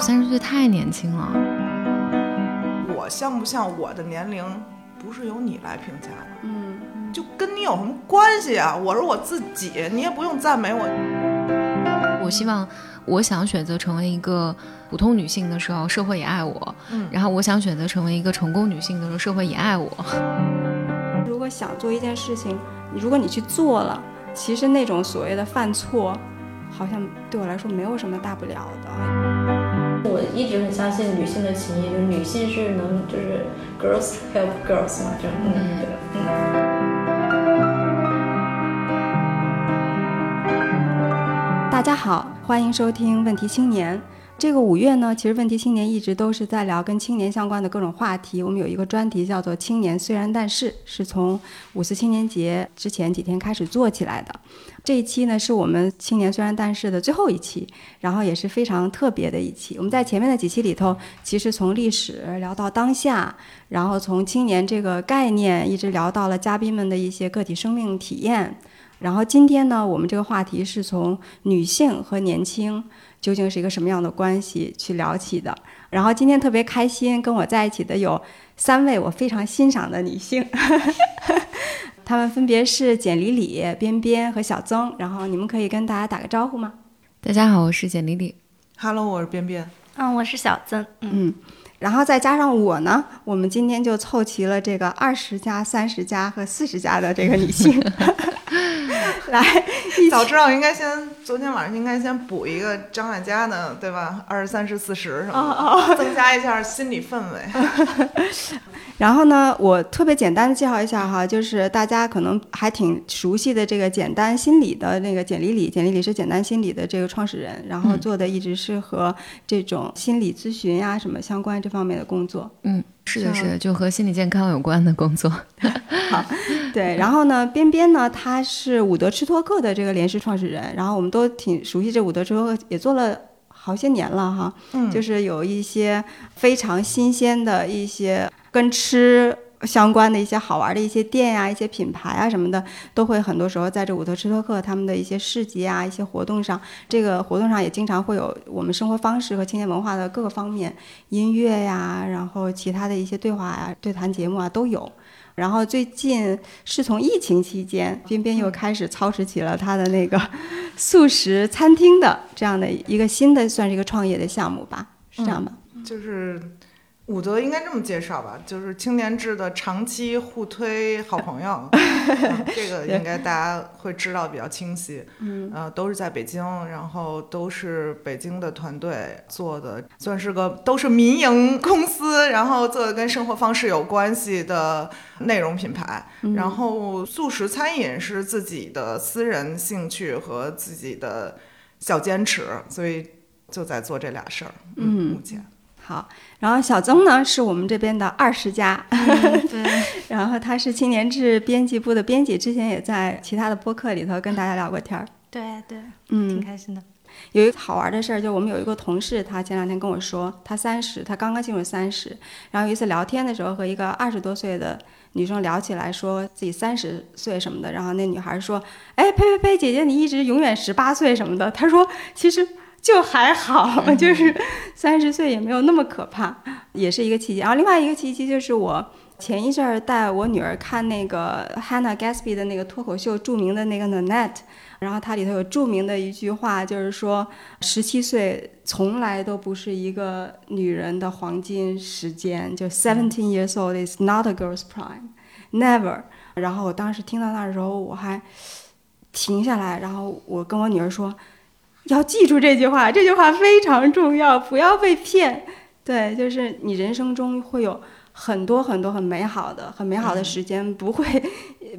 三十岁太年轻了。我像不像我的年龄，不是由你来评价的，嗯，就跟你有什么关系啊？我是我自己，你也不用赞美我。我希望，我想选择成为一个普通女性的时候，社会也爱我；嗯然后我想选择成为一个成功女性的时候，社会也爱我。如果想做一件事情，如果你去做了，其实那种所谓的犯错，好像对我来说没有什么大不了的。我一直很相信女性的情谊，就是女性是能就是 girls help girls 嘛，这种嗯对嗯。大家好，欢迎收听《问题青年》。这个五月呢，其实《问题青年》一直都是在聊跟青年相关的各种话题。我们有一个专题叫做“青年虽然但是”，是从五四青年节之前几天开始做起来的。这一期呢，是我们“青年虽然但是”的最后一期，然后也是非常特别的一期。我们在前面的几期里头，其实从历史聊到当下，然后从青年这个概念一直聊到了嘉宾们的一些个体生命体验。然后今天呢，我们这个话题是从女性和年轻究竟是一个什么样的关系去聊起的。然后今天特别开心，跟我在一起的有三位我非常欣赏的女性，她们分别是简里里、边边和小曾。然后你们可以跟大家打个招呼吗？大家好，我是简丽丽。Hello，我是边边。嗯，我是小曾。嗯，然后再加上我呢，我们今天就凑齐了这个二十加、三十加和四十加的这个女性，来早知道应该先，昨天晚上应该先补一个张艾嘉的，对吧？二十三十四十什么的，增加一下心理氛围。然后呢，我特别简单的介绍一下哈，就是大家可能还挺熟悉的这个简单心理的那个简丽丽，简丽丽是简单心理的这个创始人，然后做的一直是和这种心理咨询呀、什么相关这方面的工作。嗯，是的，是的，就和心理健康有关的工作。好对，然后呢，边边呢，他是伍德吃托克的这个联世创始人，然后我们都挺熟悉这伍德吃托克，也做了好些年了哈，嗯就是有一些非常新鲜的一些跟吃。相关的一些好玩的一些店呀、一些品牌啊什么的，都会很多时候在这伍德吃托克他们的一些市集啊、一些活动上，这个活动上也经常会有我们生活方式和青年文化的各个方面，音乐呀，然后其他的一些对话呀、对谈节目啊都有。然后最近是从疫情期间，彬彬又开始操持起了他的那个素食餐厅的这样的一个新的算是一个创业的项目吧，是这样吧？就是伍德应该这么介绍吧，就是青年制的长期互推好朋友，嗯这个应该大家会知道比较清晰。嗯，呃，都是在北京，然后都是北京的团队做的，算是个都是民营公司，然后做的跟生活方式有关系的内容品牌。嗯然后素食餐饮是自己的私人兴趣和自己的小坚持，所以就在做这俩事儿。嗯目前好。然后小曾呢是我们这边的二十家，对，然后他是青年志编辑部的编辑，之前也在其他的播客里头跟大家聊过天儿。对对，嗯挺，开心的。有一个好玩的事儿，就我们有一个同事，他前两天跟我说，他三十，他刚刚进入三十，然后有一次聊天的时候和一个二十多岁的女生聊起来，说自己三十岁什么的，然后那女孩说，哎，呸呸呸，姐姐你一直永远十八岁什么的，他说其实。就还好，就是三十岁也没有那么可怕，也是一个契机。然后另外一个契机就是我前一阵儿带我女儿看那个 Hannah Gatsby 的那个脱口秀，著名的那个 Nanette，然后它里头有著名的一句话，就是说十七岁从来都不是一个女人的黄金时间，就 seventeen years old is not a girl's prime，never。然后我当时听到那儿的时候，我还停下来，然后我跟我女儿说，要记住这句话，这句话非常重要，不要被骗。对，就是你人生中会有很多很多很美好的、很美好的时间，不会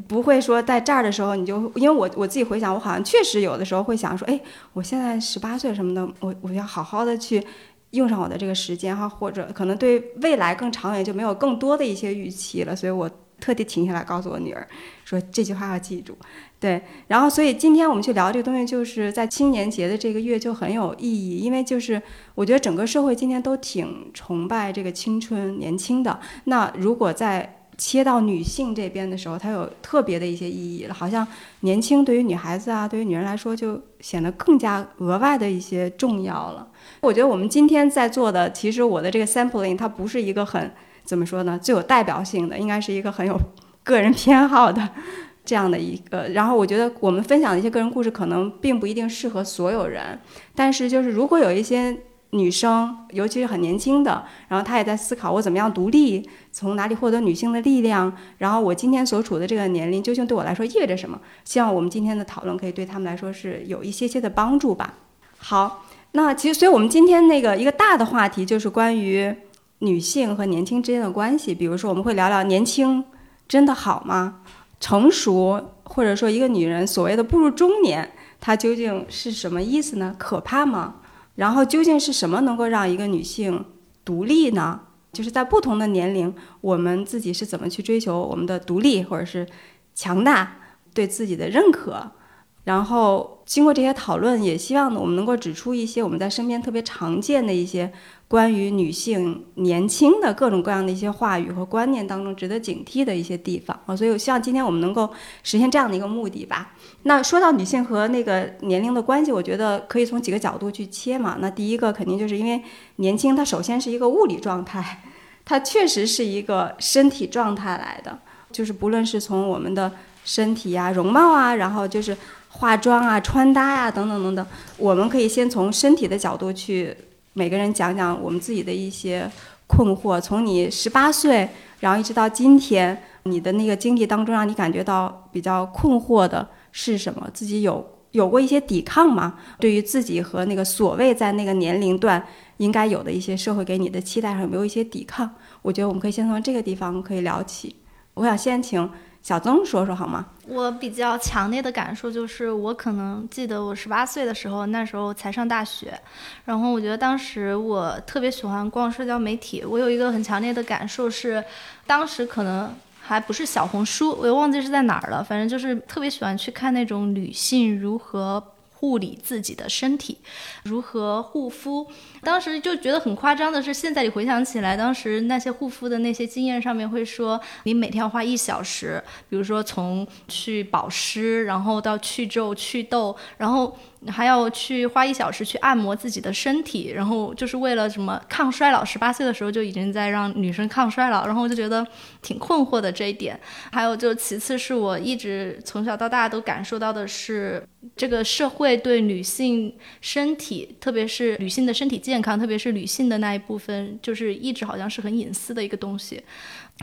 不会说在这儿的时候你就，因为我我自己回想，我好像确实有的时候会想说，哎，我现在十八岁什么的，我我要好好的去用上我的这个时间哈，或者可能对未来更长远就没有更多的一些预期了，所以我特地停下来告诉我女儿说这句话要记住。对，然后所以今天我们去聊这个东西，就是在青年节的这个月就很有意义，因为就是我觉得整个社会今天都挺崇拜这个青春年轻的。那如果在切到女性这边的时候，它有特别的一些意义了。好像年轻对于女孩子啊，对于女人来说，就显得更加额外的一些重要了。我觉得我们今天在做的，其实我的这个 sampling 它不是一个很怎么说呢，最有代表性的，应该是一个很有个人偏好的这样的一个。然后我觉得我们分享的一些个人故事，可能并不一定适合所有人，但是就是如果有一些。女生，尤其是很年轻的，然后她也在思考我怎么样独立，从哪里获得女性的力量，然后我今天所处的这个年龄究竟对我来说意味着什么？希望我们今天的讨论可以对他们来说是有一些些的帮助吧。好，那其实，所以我们今天那个一个大的话题就是关于女性和年轻之间的关系。比如说，我们会聊聊年轻真的好吗？成熟，或者说一个女人所谓的步入中年，她究竟是什么意思呢？可怕吗？然后究竟是什么能够让一个女性独立呢？就是在不同的年龄，我们自己是怎么去追求我们的独立，或者是强大，对自己的认可？然后经过这些讨论，也希望呢，我们能够指出一些我们在身边特别常见的一些关于女性年轻的各种各样的一些话语和观念当中值得警惕的一些地方啊。所以我希望今天我们能够实现这样的一个目的吧。那说到女性和那个年龄的关系，我觉得可以从几个角度去切嘛。那第一个肯定就是因为年轻，它首先是一个物理状态，它确实是一个身体状态来的，就是不论是从我们的身体啊、容貌啊，然后就是。化妆啊，穿搭呀，等等等等，我们可以先从身体的角度去，每个人讲讲我们自己的一些困惑。从你十八岁，然后一直到今天，你的那个经历当中，让你感觉到比较困惑的是什么？自己有有过一些抵抗吗？对于自己和那个所谓在那个年龄段应该有的一些社会给你的期待上，有没有一些抵抗？我觉得我们可以先从这个地方可以聊起。我想先请。小曾说说好吗？我比较强烈的感受就是，我可能记得我十八岁的时候，那时候才上大学，然后我觉得当时我特别喜欢逛社交媒体。我有一个很强烈的感受是，当时可能还不是小红书，我又忘记是在哪儿了，反正就是特别喜欢去看那种女性如何。护理自己的身体，如何护肤？当时就觉得很夸张的是，现在你回想起来，当时那些护肤的那些经验上面会说，你每天要花一小时，比如说从去保湿，然后到去皱、祛痘，然后。还要去花一小时去按摩自己的身体，然后就是为了什么抗衰老？十八岁的时候就已经在让女生抗衰老，然后我就觉得挺困惑的这一点。还有就其次是我一直从小到大都感受到的是，这个社会对女性身体，特别是女性的身体健康，特别是女性的那一部分，就是一直好像是很隐私的一个东西。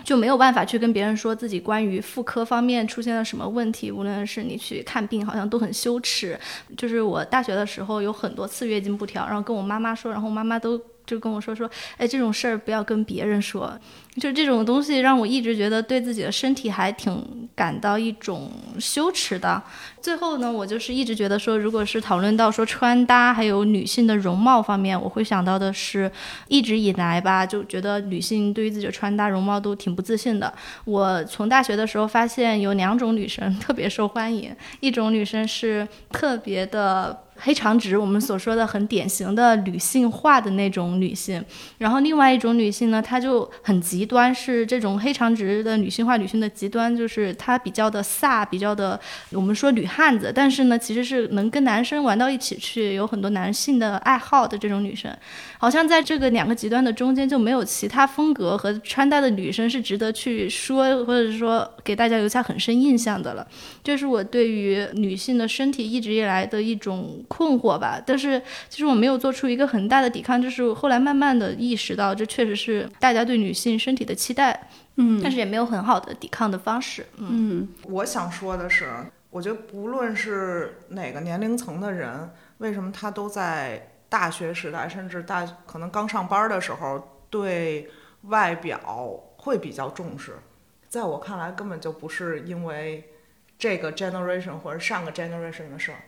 就没有办法去跟别人说自己关于妇科方面出现了什么问题，无论是你去看病，好像都很羞耻。就是我大学的时候有很多次月经不调，然后跟我妈妈说，然后妈妈都就跟我说说，哎，这种事儿不要跟别人说。就这种东西让我一直觉得对自己的身体还挺感到一种羞耻的。最后呢，我就是一直觉得说，如果是讨论到说穿搭还有女性的容貌方面，我会想到的是，一直以来吧，就觉得女性对于自己的穿搭容貌都挺不自信的。我从大学的时候发现有两种女生特别受欢迎，一种女生是特别的。黑长直，我们所说的很典型的女性化的那种女性，然后另外一种女性呢，她就很极端，是这种黑长直的女性化女性的极端，就是她比较的飒，比较的我们说女汉子，但是呢，其实是能跟男生玩到一起去，有很多男性的爱好的这种女生，好像在这个两个极端的中间就没有其他风格和穿搭的女生是值得去说，或者是说给大家留下很深印象的了。这是我对于女性的身体一直以来的一种。困惑吧，但是其实我没有做出一个很大的抵抗，就是后来慢慢的意识到，这确实是大家对女性身体的期待，嗯，但是也没有很好的抵抗的方式，嗯。我想说的是，我觉得不论是哪个年龄层的人，为什么他都在大学时代，甚至大可能刚上班的时候，对外表会比较重视，在我看来，根本就不是因为这个 generation 或者上个 generation 的事儿。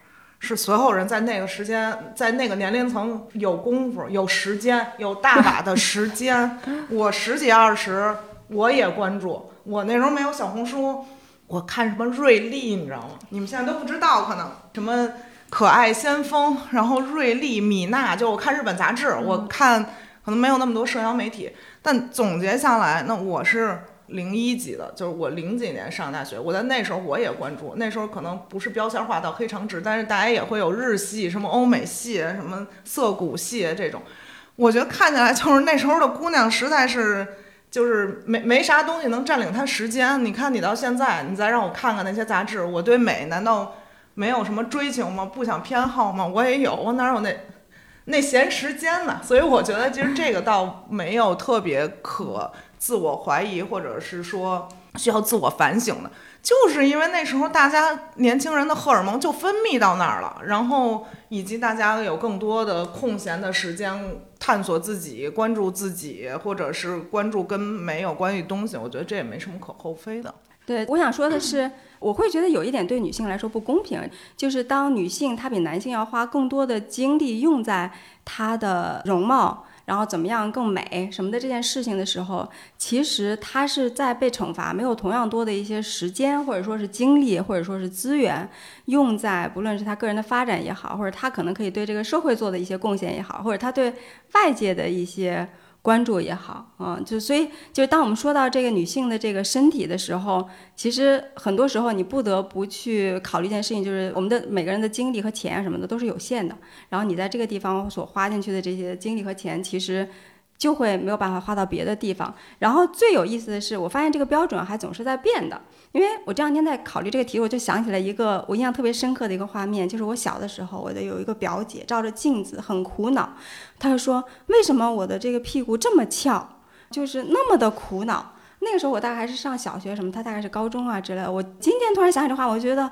是所有人在那个时间，在那个年龄层有功夫、有时间、有大把的时间。我十几二十，我也关注。我那时候没有小红书，我看什么瑞丽，你知道吗？你们现在都不知道，可能什么可爱先锋，然后瑞丽、米娜，就我看日本杂志，我看可能没有那么多社交媒体。但总结下来，那我是零一级的，就是我零几年上大学，我在那时候我也关注，那时候可能不是标签化到黑长直，但是大家也会有日系、什么欧美系、什么涩谷系这种。我觉得看起来就是那时候的姑娘实在是就是没没啥东西能占领她时间。你看你到现在，你再让我看看那些杂志，我对美难道没有什么追求吗？不想偏好吗？我也有，我哪有那那闲时间呢？所以我觉得其实这个倒没有特别可自我怀疑，或者是说需要自我反省的。就是因为那时候大家年轻人的荷尔蒙就分泌到那儿了，然后以及大家有更多的空闲的时间探索自己、关注自己，或者是关注跟没有关系东西，我觉得这也没什么可厚非的。对，我想说的是，我会觉得有一点对女性来说不公平，就是当女性她比男性要花更多的精力用在她的容貌。然后怎么样更美什么的这件事情的时候，其实他是在被惩罚，没有同样多的一些时间或者说是精力或者说是资源用在不论是他个人的发展也好，或者他可能可以对这个社会做的一些贡献也好，或者他对外界的一些。关注也好，啊，就所以就当我们说到这个女性的这个身体的时候，其实很多时候你不得不去考虑一件事情，就是我们的每个人的精力和钱什么的都是有限的，然后你在这个地方所花进去的这些精力和钱，其实。就会没有办法花到别的地方。然后最有意思的是，我发现这个标准还总是在变的。因为我这两天在考虑这个题，我就想起来一个我印象特别深刻的一个画面，就是我小的时候，我的有一个表姐照着镜子很苦恼，她就说：“为什么我的这个屁股这么翘？就是那么的苦恼。”那个时候我大概还是上小学什么，她大概是高中啊之类的。我今天突然想起这话，我觉得。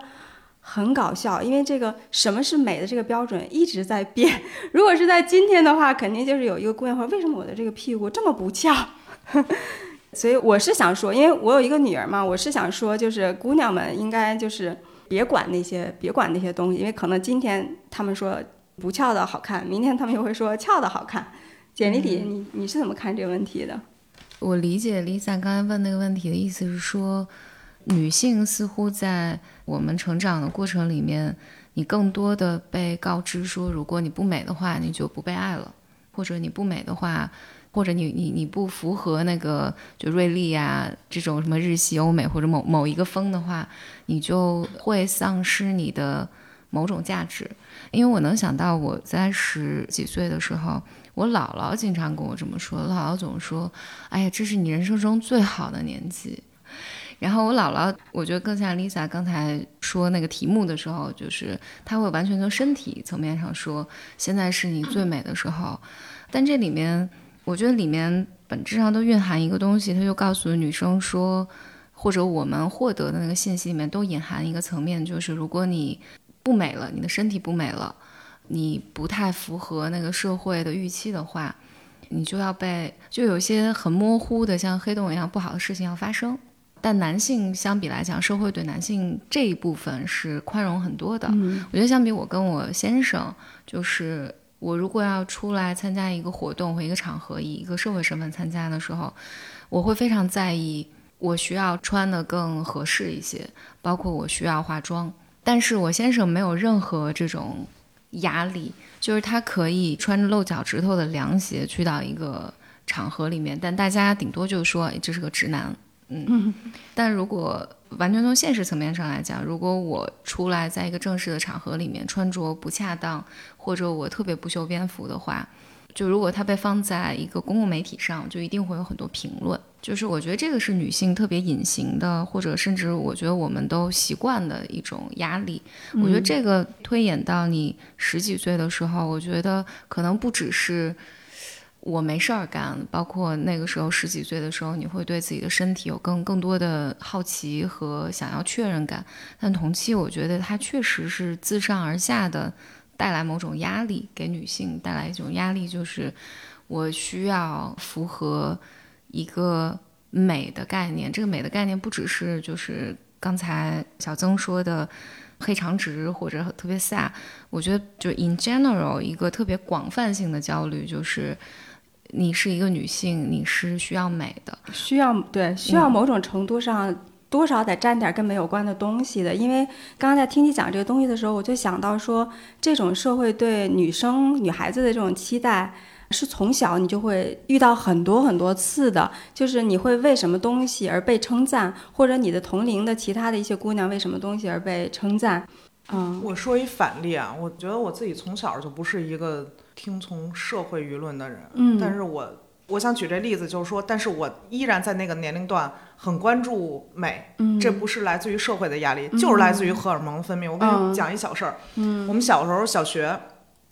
很搞笑，因为这个什么是美的这个标准一直在变。如果是在今天的话，肯定就是有一个姑娘说：“为什么我的这个屁股这么不翘？” 所以我是想说，因为我有一个女儿嘛，我是想说，就是姑娘们应该就是别管那些，别管那些东西，因为可能今天他们说不翘的好看，明天他们又会说翘的好看。简丽丽，你你是怎么看这个问题的？我理解 Lisa 刚才问那个问题的意思是说。女性似乎在我们成长的过程里面，你更多的被告知说，如果你不美的话，你就不被爱了；或者你不美的话，或者你你你不符合那个就瑞丽呀这种什么日系欧美或者某某一个风的话，你就会丧失你的某种价值。因为我能想到我在十几岁的时候，我姥姥经常跟我这么说，姥姥总说：“哎呀，这是你人生中最好的年纪。”然后我姥姥，我觉得更像 Lisa 刚才说那个题目的时候，就是她会完全从身体层面上说，现在是你最美的时候。但这里面，我觉得里面本质上都蕴含一个东西，她就告诉女生说，或者我们获得的那个信息里面都隐含一个层面，就是如果你不美了，你的身体不美了，你不太符合那个社会的预期的话，你就要被就有些很模糊的像黑洞一样不好的事情要发生。但男性相比来讲，社会对男性这一部分是宽容很多的。我觉得相比我跟我先生，就是我如果要出来参加一个活动或一个场合，以一个社会身份参加的时候，我会非常在意，我需要穿的更合适一些，包括我需要化妆。但是我先生没有任何这种压力，就是他可以穿着露脚趾头的凉鞋去到一个场合里面，但大家顶多就说这是个直男。嗯，但如果完全从现实层面上来讲，如果我出来在一个正式的场合里面穿着不恰当，或者我特别不修边幅的话，就如果它被放在一个公共媒体上，就一定会有很多评论。就是我觉得这个是女性特别隐形的，或者甚至我觉得我们都习惯的一种压力。我觉得这个推演到你十几岁的时候，我觉得可能不只是。我没事儿干，包括那个时候十几岁的时候，你会对自己的身体有更更多的好奇和想要确认感。但同期，我觉得它确实是自上而下的带来某种压力，给女性带来一种压力，就是我需要符合一个美的概念。这个美的概念不只是就是刚才小曾说的黑长直或者特别飒，我觉得就 in general 一个特别广泛性的焦虑就是。你是一个女性，你是需要美的，需要对，需要某种程度上多少得沾点跟美有关的东西的。因为刚刚在听你讲这个东西的时候，我就想到说，这种社会对女生、女孩子的这种期待，是从小你就会遇到很多很多次的，就是你会为什么东西而被称赞，或者你的同龄的其他的一些姑娘为什么东西而被称赞。嗯，我说一反例啊，我觉得我自己从小就不是一个听从社会舆论的人，嗯但是我我想举这例子，就是说，但是我依然在那个年龄段很关注美，嗯这不是来自于社会的压力，就是来自于荷尔蒙分泌。我跟嗯你讲一小事儿，嗯，我们小时候小学。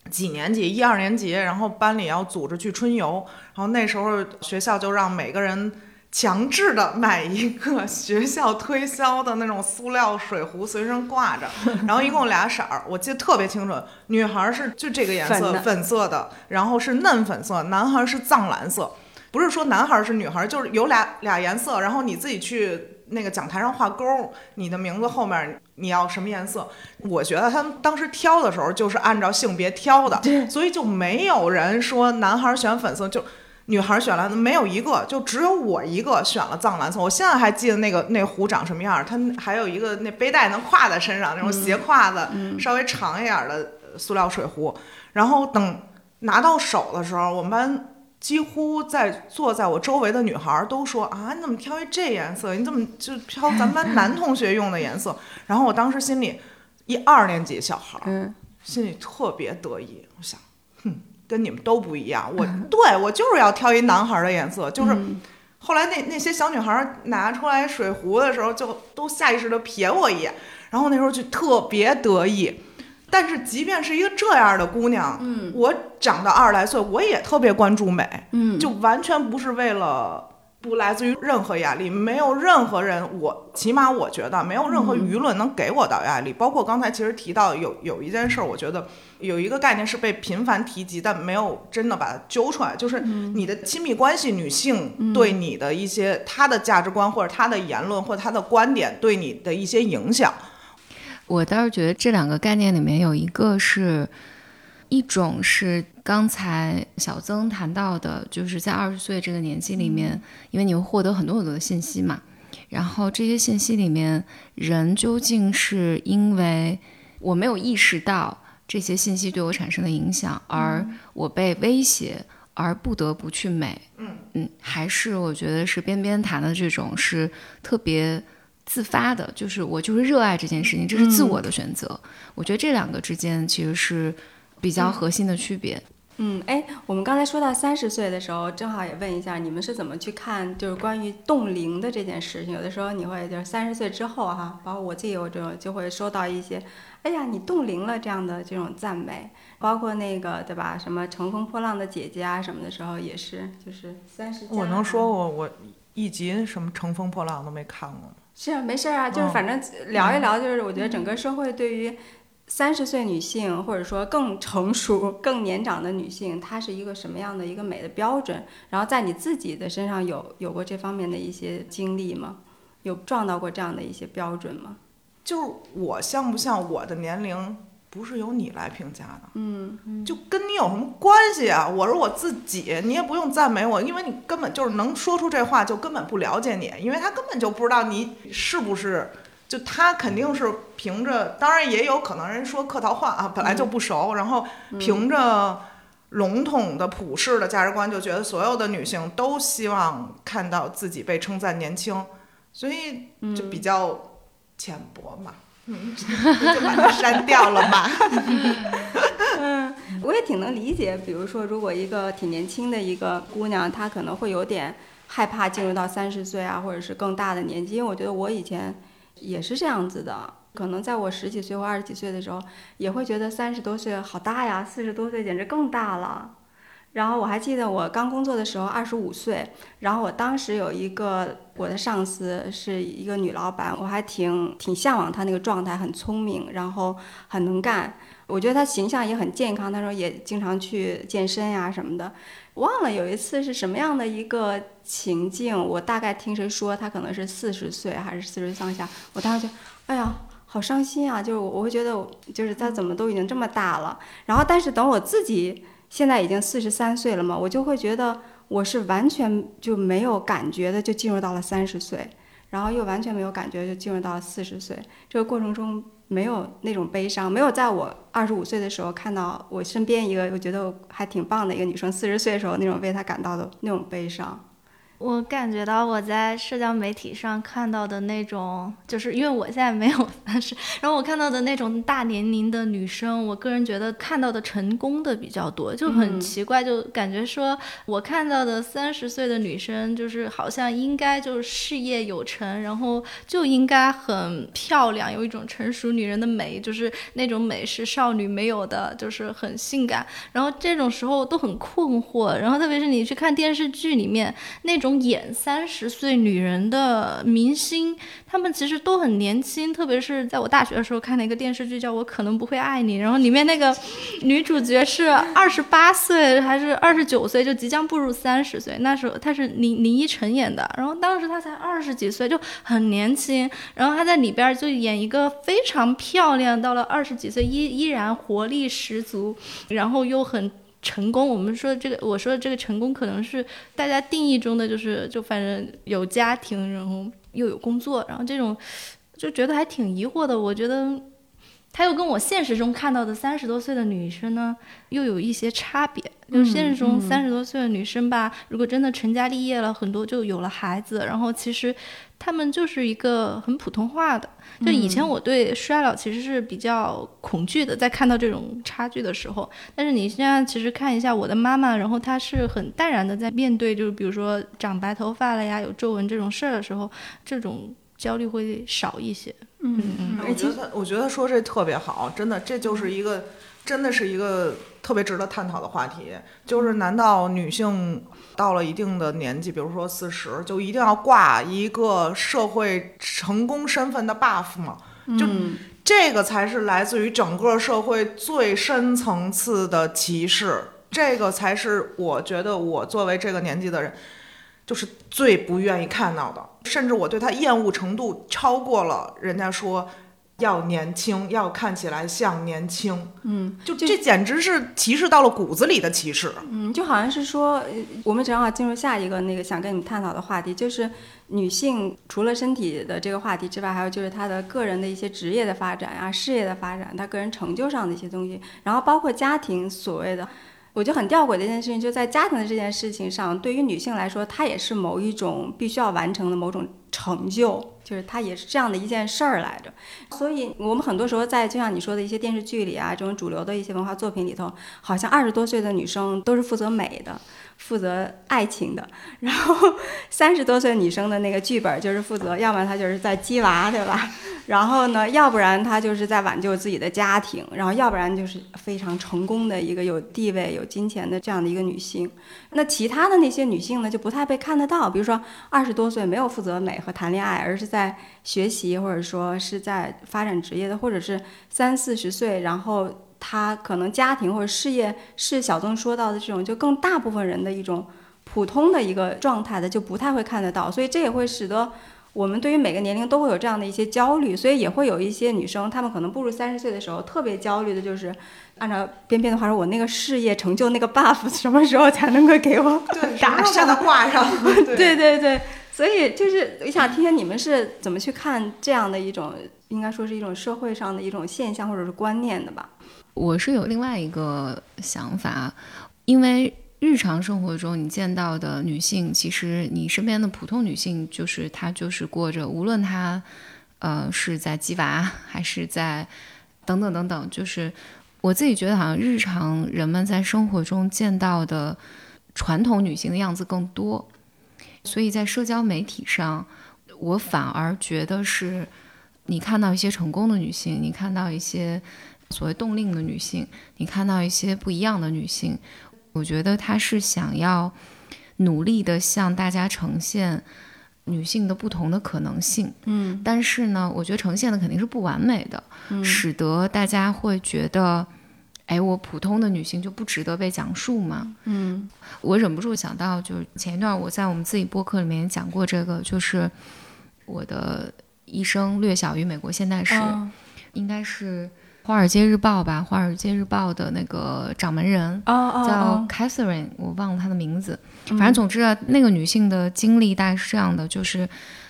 几年级？一二年级，然后班里要组织去春游，然后那时候学校就让每个人强制的买一个学校推销的那种塑料水壶，随身挂着。然后一共俩色儿，我记得特别清楚。女孩儿是就这个颜色，粉色的，然后是嫩粉色；男孩儿是藏蓝色。不是说男孩儿是女孩儿，就是有俩俩颜色，然后你自己去那个讲台上画勾儿，你的名字后面你要什么颜色？我觉得他们当时挑的时候就是按照性别挑的，所以就没有人说男孩儿选粉色就。女孩儿选蓝的没有一个，就只有我一个选了藏蓝色。我现在还记得那个那壶长什么样儿，它还有一个那背带能挎在身上那种斜挎的，稍微长一点儿的呃塑料水壶。然后等拿到手的时候，我们班几乎在坐在我周围的女孩儿都说啊，你怎么挑一这颜色？你怎么就挑咱们班男同学用的颜色？然后我当时心里，一二年级小孩心里特别得意，我想，哼，跟你们都不一样。我对我就是要挑一男孩儿的颜色，就是。后来那那些小女孩儿拿出来水壶的时候，就都下意识的瞥我一眼，然后那时候就特别得意。但是即便是一个这样的姑娘，嗯，我长到二十来岁，我也特别关注美，嗯就完全不是为了。不来自于任何压力，没有任何人，我起码我觉得没有任何舆论能给我到压力。包括刚才其实提到有有一件事儿，我觉得有一个概念是被频繁提及，但没有真的把它揪出来，就是你的亲密关系，女性对你的一些她的价值观或者她的言论或者她的观点对你的一些影响。我倒是觉得这两个概念里面有一个是，一种是刚才小曾谈到的，就是在二十岁这个年纪里面，因为你会获得很多很多的信息嘛，然后这些信息里面，人究竟是因为我没有意识到这些信息对我产生的影响，而我被威胁，而不得不去美，嗯嗯，还是我觉得是边边谈的这种是特别。自发的，就是我就是热爱这件事情，这是自我的选择。我觉得这两个之间其实是比较核心的区别。嗯，哎，我们刚才说到三十岁的时候，正好也问一下，你们是怎么去看，就是关于冻龄的这件事情？有的时候你会就是三十岁之后哈，包括我自己有这种就会收到一些，哎呀，你冻龄了这样的这种赞美，包括那个对吧，什么乘风破浪的姐姐啊什么的时候也是，就是三十。我能说我我一集什么乘风破浪都没看过吗？是啊，没事儿啊，就是嗯反正聊一聊，就是我觉得整个社会对于三十岁女性，或者说更成熟、更年长的女性，她是一个什么样的一个美的标准？然后在你自己的身上有有过这方面的一些经历吗？有撞到过这样的一些标准吗？就是我像不像我的年龄，不是由你来评价的，嗯，就跟你有什么关系啊？我是我自己，你也不用赞美我，因为你根本就是能说出这话，就根本不了解你，因为他根本就不知道你是不是。就他肯定是凭着，当然也有可能人说客套话啊，本来就不熟，然后凭着笼统的普世的价值观，就觉得所有的女性都希望看到自己被称赞年轻，所以就比较浅薄嘛，嗯，就把它删掉了嘛。我也挺能理解。比如说，如果一个挺年轻的一个姑娘，她可能会有点害怕进入到三十岁啊，或者是更大的年纪，因为我觉得我以前也是这样子的。可能在我十几岁或二十几岁的时候，也会觉得三十多岁好大呀，四十多岁简直更大了。然后我还记得我刚工作的时候，二十五岁，然后我当时有一个我的上司是一个女老板，我还挺挺向往她那个状态，很聪明，然后很能干。我觉得他形象也很健康，他说也经常去健身呀、什么的。忘了有一次是什么样的一个情境，我大概听谁说他可能是四十岁还是四十上下，我当时就，哎呀。好伤心啊！就是我会觉得，就是他怎么都已经这么大了，然后但是等我自己现在已经四十三岁了嘛，我就会觉得我是完全就没有感觉的就进入到了三十岁，然后又完全没有感觉，就进入到四十岁这个过程中。没有那种悲伤，没有在我二十五岁的时候看到我身边一个我觉得还挺棒的一个女生，四十岁的时候那种为她感到的那种悲伤。我感觉到我在社交媒体上看到的那种，就是因为我现在没有三十，然后我看到的那种大年龄的女生，我个人觉得看到的成功的比较多，就很奇怪，就感觉说我看到的三十岁的女生，就是好像应该就是事业有成，然后就应该很漂亮，有一种成熟女人的美，就是那种美是少女没有的，就是很性感。然后这种时候都很困惑，然后特别是你去看电视剧里面那种。演三十岁女人的明星，她们其实都很年轻。特别是在我大学的时候看了一个电视剧，叫我可能不会爱你。然后里面那个女主角是二十八岁还是二十九岁，就即将步入三十岁。那时候她是林林依晨演的，然后当时她才二十几岁，就很年轻。然后她在里边就演一个非常漂亮，到了二十几岁依依然活力十足，然后又很。成功，我们说这个，我说的这个成功，可能是大家定义中的，就是就反正有家庭，然后又有工作，然后这种就觉得还挺疑惑的。我觉得。他又跟我现实中看到的三十多岁的女生呢，又有一些差别。就现实中三十多岁的女生吧，如果真的成家立业了，很多就有了孩子，然后其实她们就是一个很普通话的。就以前我对衰老其实是比较恐惧的，在看到这种差距的时候。但是你现在其实看一下我的妈妈，然后她是很淡然的在面对，就是比如说长白头发了呀、有皱纹这种事儿的时候，这种焦虑会少一些。嗯，我觉得我觉得说这特别好，真的，这就是一个，真的是一个特别值得探讨的话题。就是难道女性到了一定的年纪，比如说四十，就一定要挂一个社会成功身份的 buff 吗？就这个才是来自于整个社会最深层次的歧视，这个才是我觉得我作为这个年纪的人。就是最不愿意看到的，甚至我对他厌恶程度超过了人家说要年轻，要看起来像年轻。嗯，就这简直是歧视到了骨子里的歧视。嗯，就好像是说，我们正好进入下一个那个想跟你探讨的话题，就是女性除了身体的这个话题之外，还有就是她的个人的一些职业的发展啊、事业的发展，她个人成就上的一些东西，然后包括家庭所谓的。我觉得很吊诡的一件事情，就在家庭的这件事情上，对于女性来说，它也是某一种必须要完成的某种成就，就是它也是这样的一件事儿来着。所以，我们很多时候在就像你说的一些电视剧里啊，这种主流的一些文化作品里头，好像二十多岁的女生都是负责美的。负责爱情的，然后三十多岁女生的那个剧本就是负责，要不然她就是在鸡娃，对吧？然后呢，要不然她就是在挽救自己的家庭，然后要不然就是非常成功的一个有地位、有金钱的这样的一个女性。那其他的那些女性呢，就不太被看得到。比如说二十多岁没有负责美和谈恋爱，而是在学习或者说是在发展职业的，或者是三四十岁，然后。他可能家庭或者事业是小曾说到的这种，就更大部分人的一种普通的一个状态的，就不太会看得到，所以这也会使得我们对于每个年龄都会有这样的一些焦虑，所以也会有一些女生，她们可能步入三十岁的时候特别焦虑的，就是按照边边的话说，我那个事业成就那个 buff 什么时候才能够给我 打上挂上？对对对，所以就是我想听听你们是怎么去看这样的一种，应该说是一种社会上的一种现象或者是观念的吧。我是有另外一个想法，因为日常生活中你见到的女性，其实你身边的普通女性，就是她就是过着，无论她，呃，是在鸡娃还是在等等等等，就是我自己觉得好像日常人们在生活中见到的传统女性的样子更多，所以在社交媒体上，我反而觉得是你看到一些成功的女性，你看到一些。所谓冻龄的女性，你看到一些不一样的女性，我觉得她是想要努力的向大家呈现女性的不同的可能性。嗯，但是呢，我觉得呈现的肯定是不完美的，使得大家会觉得，哎，我普通的女性就不值得被讲述吗？嗯，我忍不住想到，就是前一段我在我们自己播客里面讲过这个，就是我的一生略小于美国现代史，应该是。华尔街日报》吧，《华尔街日报》的那个掌门人哦哦叫哦，Catherine，我忘了她的名字。嗯。反正总之啊，那个女性的经历大概是这样的，就是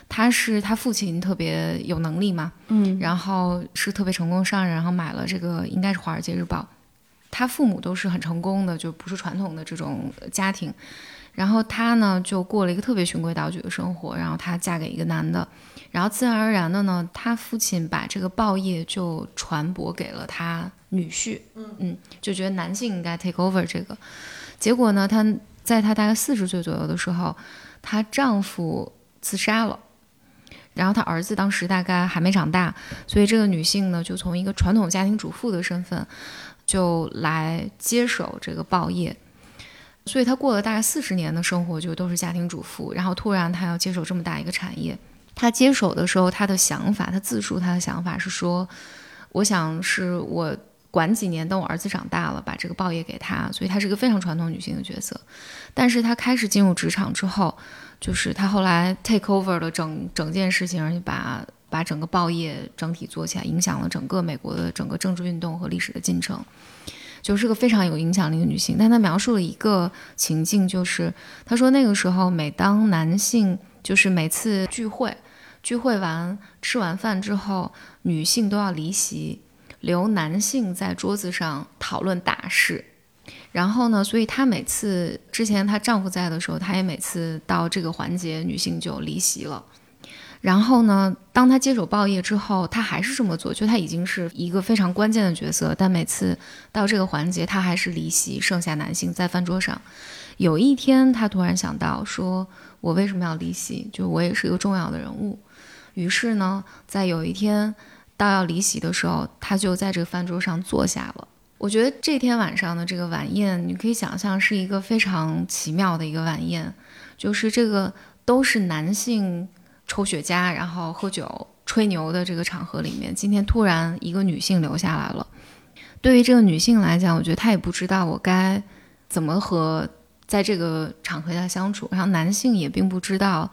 她是她父亲特别有能力嘛，嗯。然后是特别成功的商人，然后买了这个应该是《华尔街日报》，她父母都是很成功的，就不是传统的这种家庭。然后她呢，就过了一个特别循规蹈矩的生活。然后她嫁给一个男的，然后自然而然的呢，她父亲把这个报业就传播给了她女婿。嗯就觉得男性应该 take over 这个。结果呢，她在她大概四十岁左右的时候，她丈夫自杀了。然后她儿子当时大概还没长大，所以这个女性呢，就从一个传统家庭主妇的身份，就来接手这个报业。所以她过了大概四十年的生活，就都是家庭主妇。然后突然她要接手这么大一个产业，她接手的时候，她的想法，她自述她的想法是说，我想是我管几年，等我儿子长大了，把这个报业给他。所以她是个非常传统女性的角色。但是她开始进入职场之后，就是她后来 take over 了整整件事情，而且把把整个报业整体做起来，影响了整个美国的整个政治运动和历史的进程。就是个非常有影响力的女性，但她描述了一个情境，就是她说那个时候，每当男性就是每次聚会，聚会完吃完饭之后，女性都要离席，留男性在桌子上讨论大事。然后呢，所以她每次之前她丈夫在的时候，她也每次到这个环节，女性就离席了。然后呢，当她接手报业之后，她还是这么做，就她已经是一个非常关键的角色，但每次到这个环节，她还是离席，剩下男性在饭桌上。有一天，她突然想到，说我为什么要离席？就我也是一个重要的人物。于是呢，在有一天到要离席的时候，她就在这个饭桌上坐下了。我觉得这天晚上的这个晚宴，你可以想象是一个非常奇妙的一个晚宴，就是这个都是男性抽雪茄，然后喝酒、吹牛的这个场合里面，今天突然一个女性留下来了。对于这个女性来讲，我觉得她也不知道我该怎么和在这个场合下相处，然后男性也并不知道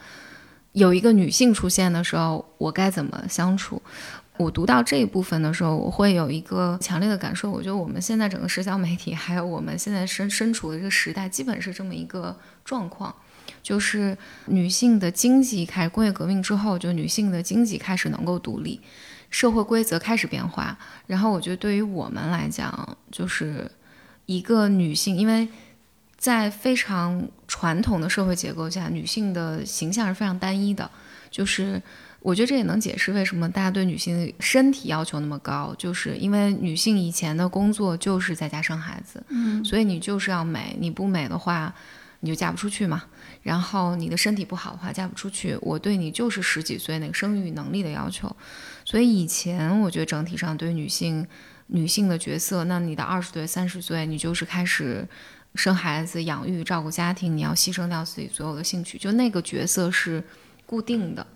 有一个女性出现的时候，我该怎么相处。我读到这一部分的时候，我会有一个强烈的感受，我觉得我们现在整个社交媒体，还有我们现在身身处的这个时代，基本是这么一个状况，就是女性的经济开始工业革命之后，就女性的经济开始能够独立，社会规则开始变化。然后我觉得对于我们来讲，就是一个女性，因为在非常传统的社会结构下，女性的形象是非常单一的，就是。我觉得这也能解释为什么大家对女性的身体要求那么高，就是因为女性以前的工作就是在家生孩子，嗯，所以你就是要美，你不美的话，你就嫁不出去嘛。然后你的身体不好的话，嫁不出去，我对你就是十几岁那个生育能力的要求。所以以前我觉得整体上对女性女性的角色，那你到二十岁、三十岁，你就是开始生孩子、养育、照顾家庭，你要牺牲掉自己所有的兴趣，就那个角色是固定的。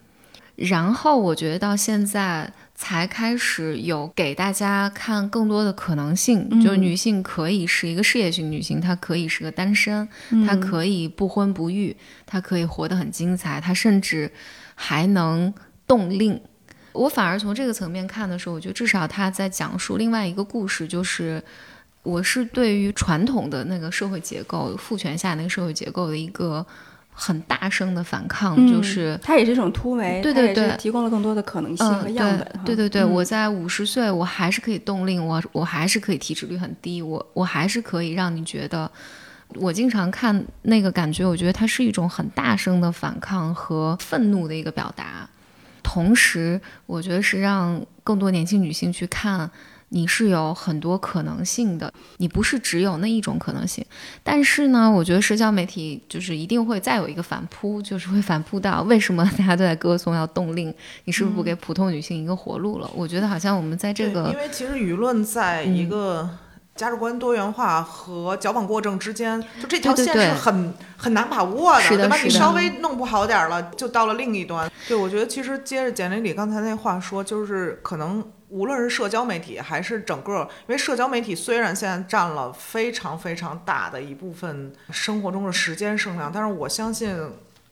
然后我觉得到现在才开始有给大家看更多的可能性，嗯就是女性可以是一个事业型女性，她可以是个单身，她可以不婚不育，她可以活得很精彩，她甚至还能动令。我反而从这个层面看的时候，我觉得至少她在讲述另外一个故事，就是我是对于传统的那个社会结构、父权下那个社会结构的一个。很大声的反抗，嗯就是它也是一种突围，对对对提供了更多的可能性和嗯，样本。哈对对对对，嗯我在五十岁，我还是可以动令，我我还是可以体脂率很低，我我还是可以让你觉得，我经常看那个感觉，我觉得它是一种很大声的反抗和愤怒的一个表达，同时我觉得是让更多年轻女性去看。你是有很多可能性的，你不是只有那一种可能性。但是呢，我觉得社交媒体就是一定会再有一个反扑，就是会反扑到为什么大家都在歌颂要动令，你是不是不给普通女性一个活路了？我觉得好像我们在这个因为其实舆论在嗯一个价值观多元化和矫枉过正之间，就这条线对对对是很很难把握的？是的你稍微弄不好点儿了，就到了另一端。对，我觉得其实接着简历里刚才那话说，就是可能无论是社交媒体还是整个，因为社交媒体虽然现在占了非常非常大的一部分生活中的时间声量，但是我相信。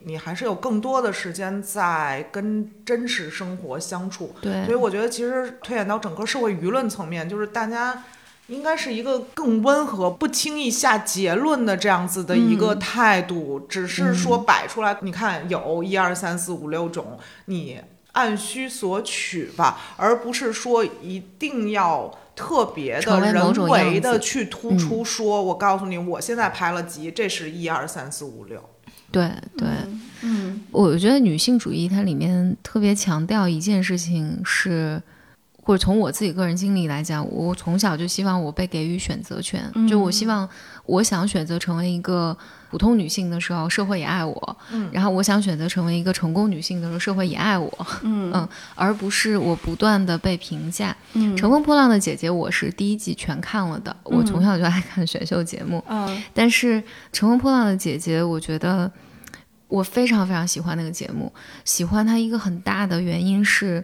你还是有更多的时间在跟真实生活相处。对所以我觉得，其实推演到整个社会舆论层面，就是大家应该是一个更温和、不轻易下结论的这样子的一个态度，只是说摆出来，你看有一二三四五六种，你按需索取吧，而不是说一定要。特别的人为的去突出说，我告诉你，我现在排了级，这是一二三四五六。对对，嗯我觉得女性主义它里面特别强调一件事情是，或者从我自己个人经历来讲，我从小就希望我被给予选择权，就我希望我想选择成为一个普通女性的时候，社会也爱我；嗯然后我想选择成为一个成功女性的时候，社会也爱我，嗯嗯，而不是我不断的被评价。嗯乘风破浪的姐姐》我是第一季全看了的，我从小就爱看选秀节目，嗯但是《乘风破浪的姐姐》，我觉得我非常非常喜欢那个节目。喜欢它一个很大的原因是，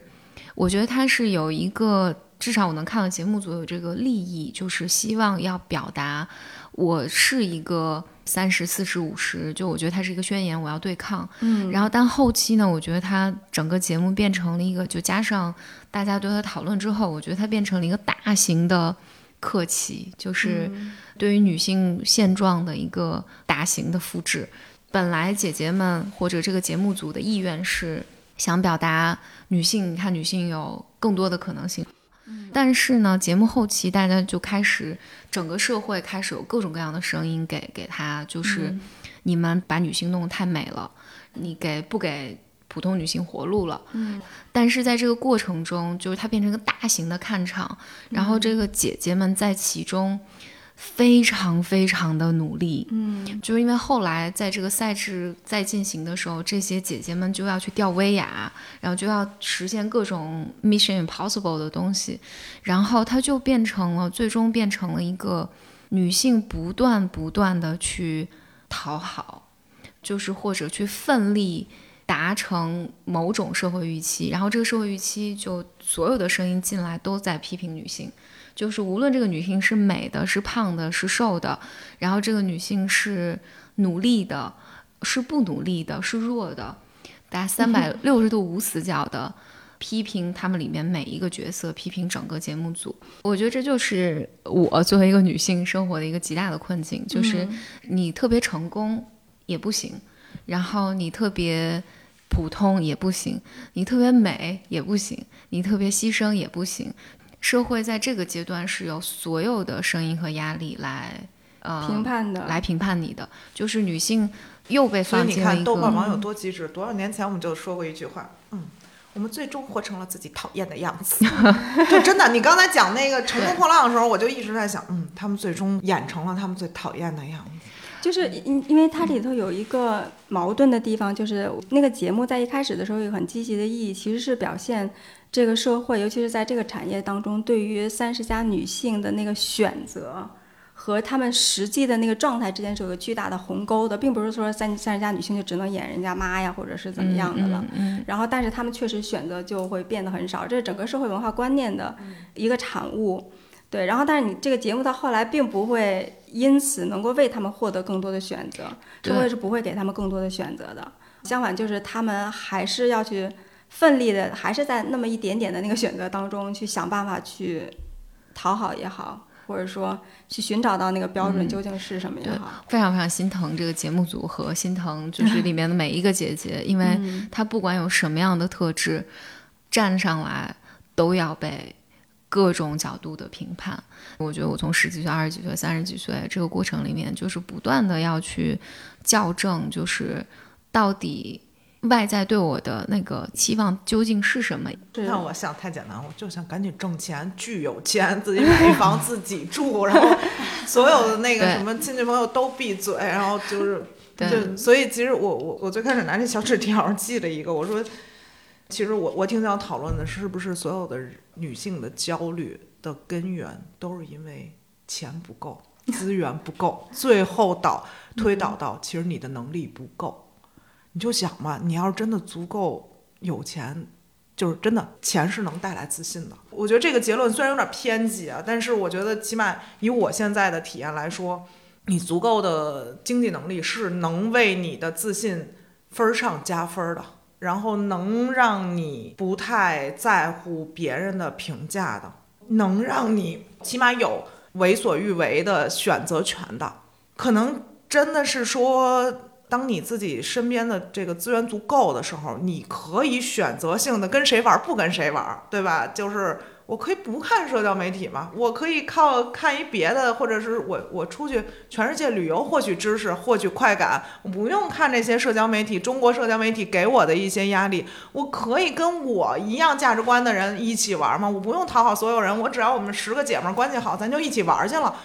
我觉得它是有一个，至少我能看到节目组有这个利益，就是希望要表达我是一个三十四十五十，就我觉得它是一个宣言，我要对抗。嗯然后，但后期呢，我觉得它整个节目变成了一个，就加上大家对它讨论之后，我觉得它变成了一个大型的客气，就是对于女性现状的一个大型的复制。本来姐姐们或者这个节目组的意愿是想表达女性，你看女性有更多的可能性。但是呢，节目后期大家就开始，整个社会开始有各种各样的声音给给他，就是你们把女性弄得太美了，你给不给普通女性活路了？嗯，但是在这个过程中，就是它变成一个大型的看场，然后这个姐姐们在其中非常非常的努力，嗯就是因为后来在这个赛制在进行的时候，这些姐姐们就要去吊威亚，然后就要实现各种 Mission Impossible 的东西，然后它就变成了，最终变成了一个女性不断不断的去讨好，就是或者去奋力达成某种社会预期，然后这个社会预期就所有的声音进来都在批评女性。就是无论这个女性是美的、是胖的、是瘦的，然后这个女性是努力的、是不努力的、是弱的，大家三百六十度无死角的批评他们里面每一个角色，批评整个节目组。我觉得这就是我作为一个女性生活的一个极大的困境，就是你特别成功也不行，然后你特别。普通也不行，你特别美也不行，你特别牺牲也不行，社会在这个阶段是由所有的声音和压力来呃评判的来评判你的，就是女性又被所以你看，放进了一个豆瓣网友多机智。多少年前我们就说过一句话，嗯，我们最终活成了自己讨厌的样子。就真的，你刚才讲那个《乘风破浪》的时候，我就一直在想，嗯，他们最终演成了他们最讨厌的样子。就是因因为它里头有一个矛盾的地方，就是那个节目在一开始的时候有很积极的意义，其实是表现这个社会，尤其是在这个产业当中，对于三十加女性的那个选择和她们实际的那个状态之间是有个巨大的鸿沟的，并不是说三三十加女性就只能演人家妈呀，或者是怎么样的了。嗯嗯然后，但是她们确实选择就会变得很少，这是整个社会文化观念的一个产物。对，然后但是你这个节目到后来并不会因此能够为他们获得更多的选择，社会是不会给他们更多的选择的。相反，就是他们还是要去奋力的，还是在那么一点点的那个选择当中去想办法去讨好也好，或者说去寻找到那个标准究竟是什么也对好。非常非常心疼这个节目组和心疼就是里面的每一个姐姐，因为嗯她不管有什么样的特质，站上来都要被各种角度的评判。我觉得我从十几岁、二十几岁、三十几岁这个过程里面，就是不断的要去校正，就是到底外在对我的那个期望究竟是什么？是让我想太简单了，我就想赶紧挣钱，巨有钱，自己买房自己住，然后 所有的那个什么亲戚朋友都闭嘴，然后就是对就所以其实我我我最开始拿这小纸条记了一个，我说其实我我挺想讨论的是不是所有的女性的焦虑的根源都是因为钱不够，资源不够，最后导推导到其实你的能力不够。你就想嘛，你要是真的足够有钱，就是真的钱是能带来自信的。我觉得这个结论虽然有点偏激啊，但是我觉得起码以我现在的体验来说，你足够的经济能力是能为你的自信分儿上加分儿的，然后能让你不太在乎别人的评价的，能让你起码有为所欲为的选择权的。可能真的是说，当你自己身边的这个资源足够的时候，你可以选择性的跟谁玩儿，不跟谁玩儿，对吧？就是我可以不看社交媒体吗，我可以靠看一别的，或者是我我出去全世界旅游获取知识、获取快感，我不用看这些社交媒体，中国社交媒体给我的一些压力，我可以跟我一样价值观的人一起玩吗，我不用讨好所有人，我只要我们十个姐们关系好，咱就一起玩去了。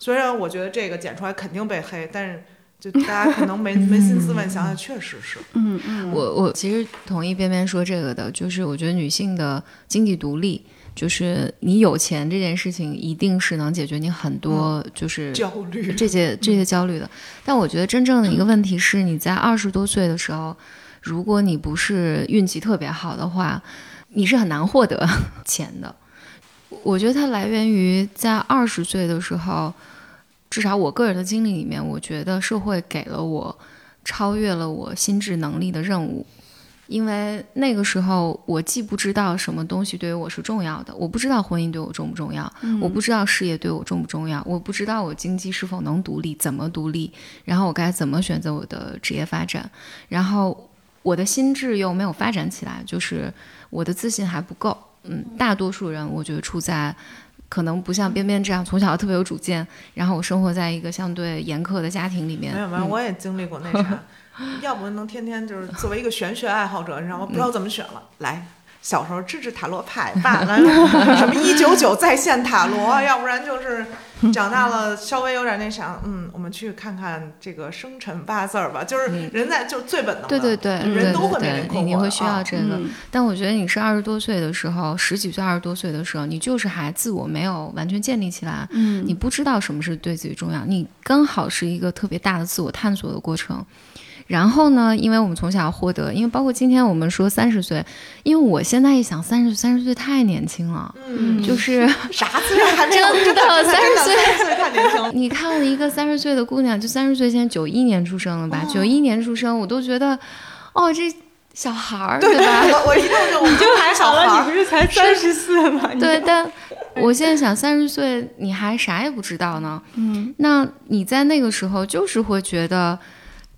虽然我觉得这个剪出来肯定被黑，但是就大家可能没没心思问，想想确实是。嗯嗯，我我其实同意边边说这个的，就是我觉得女性的经济独立，就是你有钱这件事情，一定是能解决你很多就是焦虑，这些这些焦虑的。但我觉得真正的一个问题是，你在二十多岁的时候，如果你不是运气特别好的话，你是很难获得 钱的。我觉得它来源于在二十岁的时候，至少我个人的经历里面，我觉得社会给了我超越了我心智能力的任务。因为那个时候，我既不知道什么东西对于我是重要的，我不知道婚姻对我重不重要，我不知道事业对我重不重要，我不知道我经济是否能独立，怎么独立，然后我该怎么选择我的职业发展，然后我的心智又没有发展起来，就是我的自信还不够。嗯，大多数人我觉得处在可能不像边边这样从小特别有主见，然后我生活在一个相对严苛的家庭里面。没有没有，嗯我也经历过那啥，要不能天天就是作为一个玄学爱好者，你知道吗？不知道怎么选了，来。小时候支持塔罗牌吧，咱 什么一九九在线塔罗，要不然就是长大了稍微有点那啥，嗯，我们去看看这个生辰八字儿吧，就是人在就是最本能的，对对对，人都会对对，面临困惑你你会需要啊这个。嗯但我觉得你是二十多岁的时候，十几岁、二十多岁的时候，你就是还自我没有完全建立起来，嗯你不知道什么是对自己重要，你刚好是一个特别大的自我探索的过程。然后呢，因为我们从小获得，因为包括今天我们说三十岁，因为我现在一想，三十三十岁太年轻了，嗯，就是 啥资源还没有，真的真的30岁三十岁太年轻了。你看了一个三十岁的姑娘，就三十岁，现在九一年出生了吧？九一、年出生，我都觉得，哦，这小孩儿，对吧？我我一动就我就还小孩儿，是才三十四吗？对，但我现在想，三十岁你还啥也不知道呢。嗯那你在那个时候就是会觉得，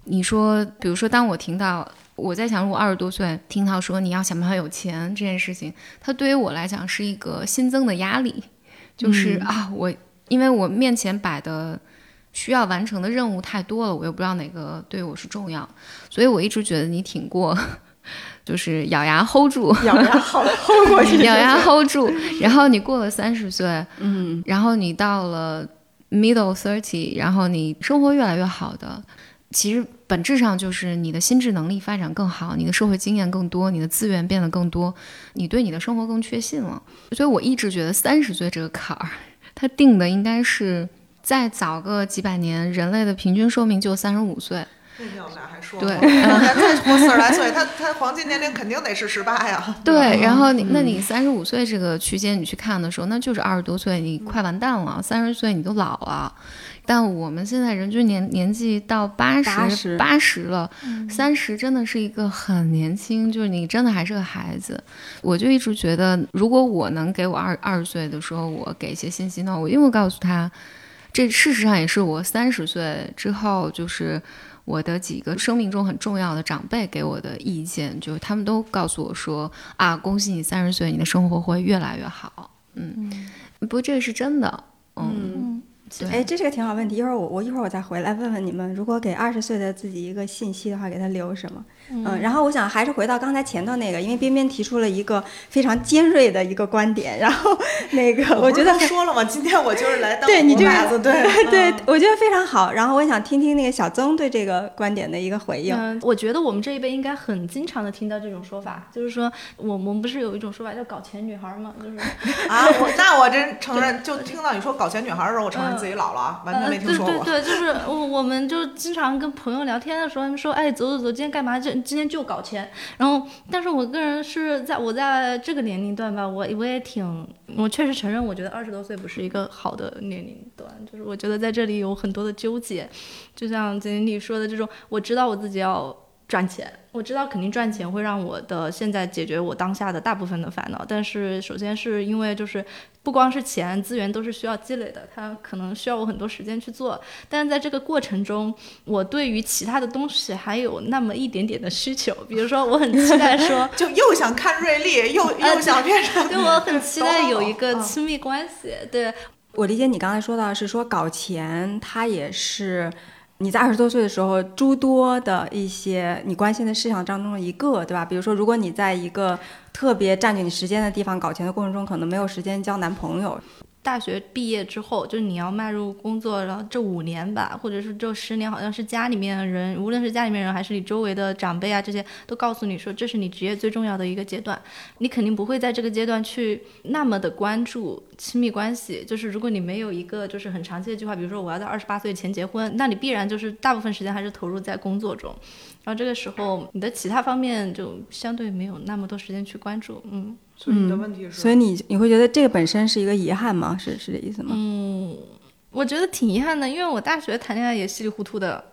你说，比如说，当我听到我在想，如果二十多岁听到说你要想办法有钱这件事情，它对于我来讲是一个新增的压力，就是、啊，我因为我面前摆的。需要完成的任务太多了，我又不知道哪个对我是重要，所以我一直觉得你挺过，就是咬牙 hold 住，咬牙好 hold 过去，咬牙 hold 住，然后你过了三十岁，嗯。然后你到了 middle thirty，然后你生活越来越好的，其实本质上就是你的心智能力发展更好，你的社会经验更多，你的资源变得更多，你对你的生活更确信了。所以我一直觉得三十岁这个坎儿，它定的应该是再早个几百年，人类的平均寿命就三十五岁。那天我们俩还说对再 活四十来岁，他他黄金年龄肯定得是十八呀。对，然后你，那你三十五岁这个区间你去看的时候，那就是二十多岁，你快完蛋了；三十岁你都老了。但我们现在人均年年纪到八十八十了，三十真的是一个很年轻，就是你真的还是个孩子。我就一直觉得，如果我能给我二二十岁的时候我给一些信息呢，我一定会告诉他，这事实上也是我三十岁之后就是。我的几个生命中很重要的长辈给我的意见，就是他们都告诉我说啊，恭喜你三十岁，你的生活会越来越好。嗯，不过这个是真的。嗯，嗯。哎，这是个挺好问题。一会儿我我一会儿我再回来问问你们，如果给二十岁的自己一个信息的话，给他留什么？嗯，然后我想还是回到刚才前头那个，因为边边提出了一个非常尖锐的一个观点，然后 那个我觉得说了嘛？今天我就是来当对你这个红孩子，对 对嗯，我觉得非常好。然后我也想听听那个小曾对这个观点的一个回应。嗯，我觉得我们这一辈应该很经常的听到这种说法，就是说我我们不是有一种说法叫“搞钱女孩”吗？就是 啊，我那我真承认，就听到你说搞钱女孩的时候，我承认自己老了啊，完全没听说过。呃、对对对，就是我我们就经常跟朋友聊天的时候，他们说，哎，走走走，今天干嘛？这今天就搞钱。然后，但是我个人是在我在这个年龄段吧，我我也挺，我确实承认，我觉得二十多岁不是一个好的年龄段，就是我觉得在这里有很多的纠结，就像锦鲤说的这种，我知道我自己要赚钱。我知道肯定赚钱会让我的现在解决我当下的大部分的烦恼，但是首先是因为就是不光是钱资源都是需要积累的，它可能需要我很多时间去做。但是在这个过程中，我对于其他的东西还有那么一点点的需求，比如说我很期待说，就又想看瑞丽，又又想变成，对我很期待有一个亲密关系。对我理解你刚才说到是说搞钱，它也是。你在二十多岁的时候，诸多的一些你关心的事项当中的一个，对吧？比如说，如果你在一个特别占据你时间的地方搞钱的过程中，可能没有时间交男朋友。大学毕业之后，就是你要迈入工作，然后这五年吧，或者是这十年，好像是家里面的人，无论是家里面人还是你周围的长辈啊，这些都告诉你说，这是你职业最重要的一个阶段。你肯定不会在这个阶段去那么的关注亲密关系。就是如果你没有一个就是很长期的计划，比如说我要在二十八岁前结婚，那你必然就是大部分时间还是投入在工作中。然后这个时候，你的其他方面就相对没有那么多时间去关注。嗯。所以你的问题是，所以你你会觉得这个本身是一个遗憾吗？是是这意思吗？嗯，我觉得挺遗憾的，因为我大学谈恋爱也稀里糊涂的。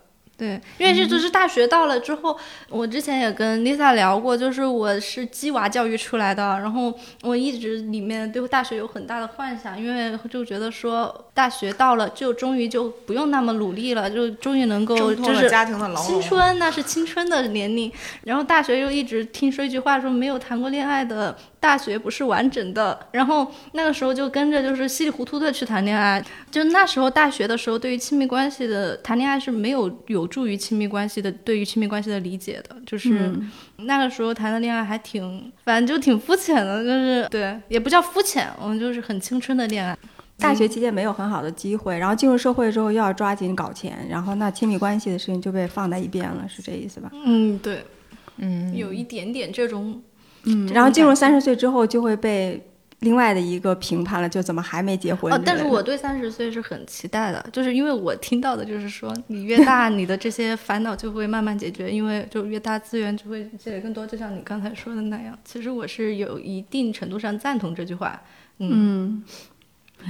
对，因为这就是大学到了之后，我之前也跟 Lisa 聊过，就是我是鸡娃教育出来的，然后我一直里面对大学有很大的幻想，因为就觉得说大学到了就终于就不用那么努力了，就终于能够就是青春，那是青春的年龄。然后大学又一直听说一句话，说没有谈过恋爱的大学不是完整的。然后那个时候就跟着就是稀里糊涂的去谈恋爱，就那时候大学的时候，对于亲密关系的谈恋爱是没有有。助于亲密关系的，对于亲密关系的理解的，就是那个时候谈的恋爱还挺，反正就挺肤浅的，就是对，也不叫肤浅，我们就是很青春的恋爱。大学期间没有很好的机会，然后进入社会之后又要抓紧搞钱，然后那亲密关系的事情就被放在一边了，是这意思吧？嗯，对，嗯，有一点点这种，嗯，然后进入三十岁之后就会被。另外的一个评判了，就怎么还没结婚？哦，但是我对三十岁是很期待的，就是因为我听到的就是说，你越大，你的这些烦恼就会慢慢解决，因为就越大资源就会积累更多，就像你刚才说的那样。其实我是有一定程度上赞同这句话，嗯。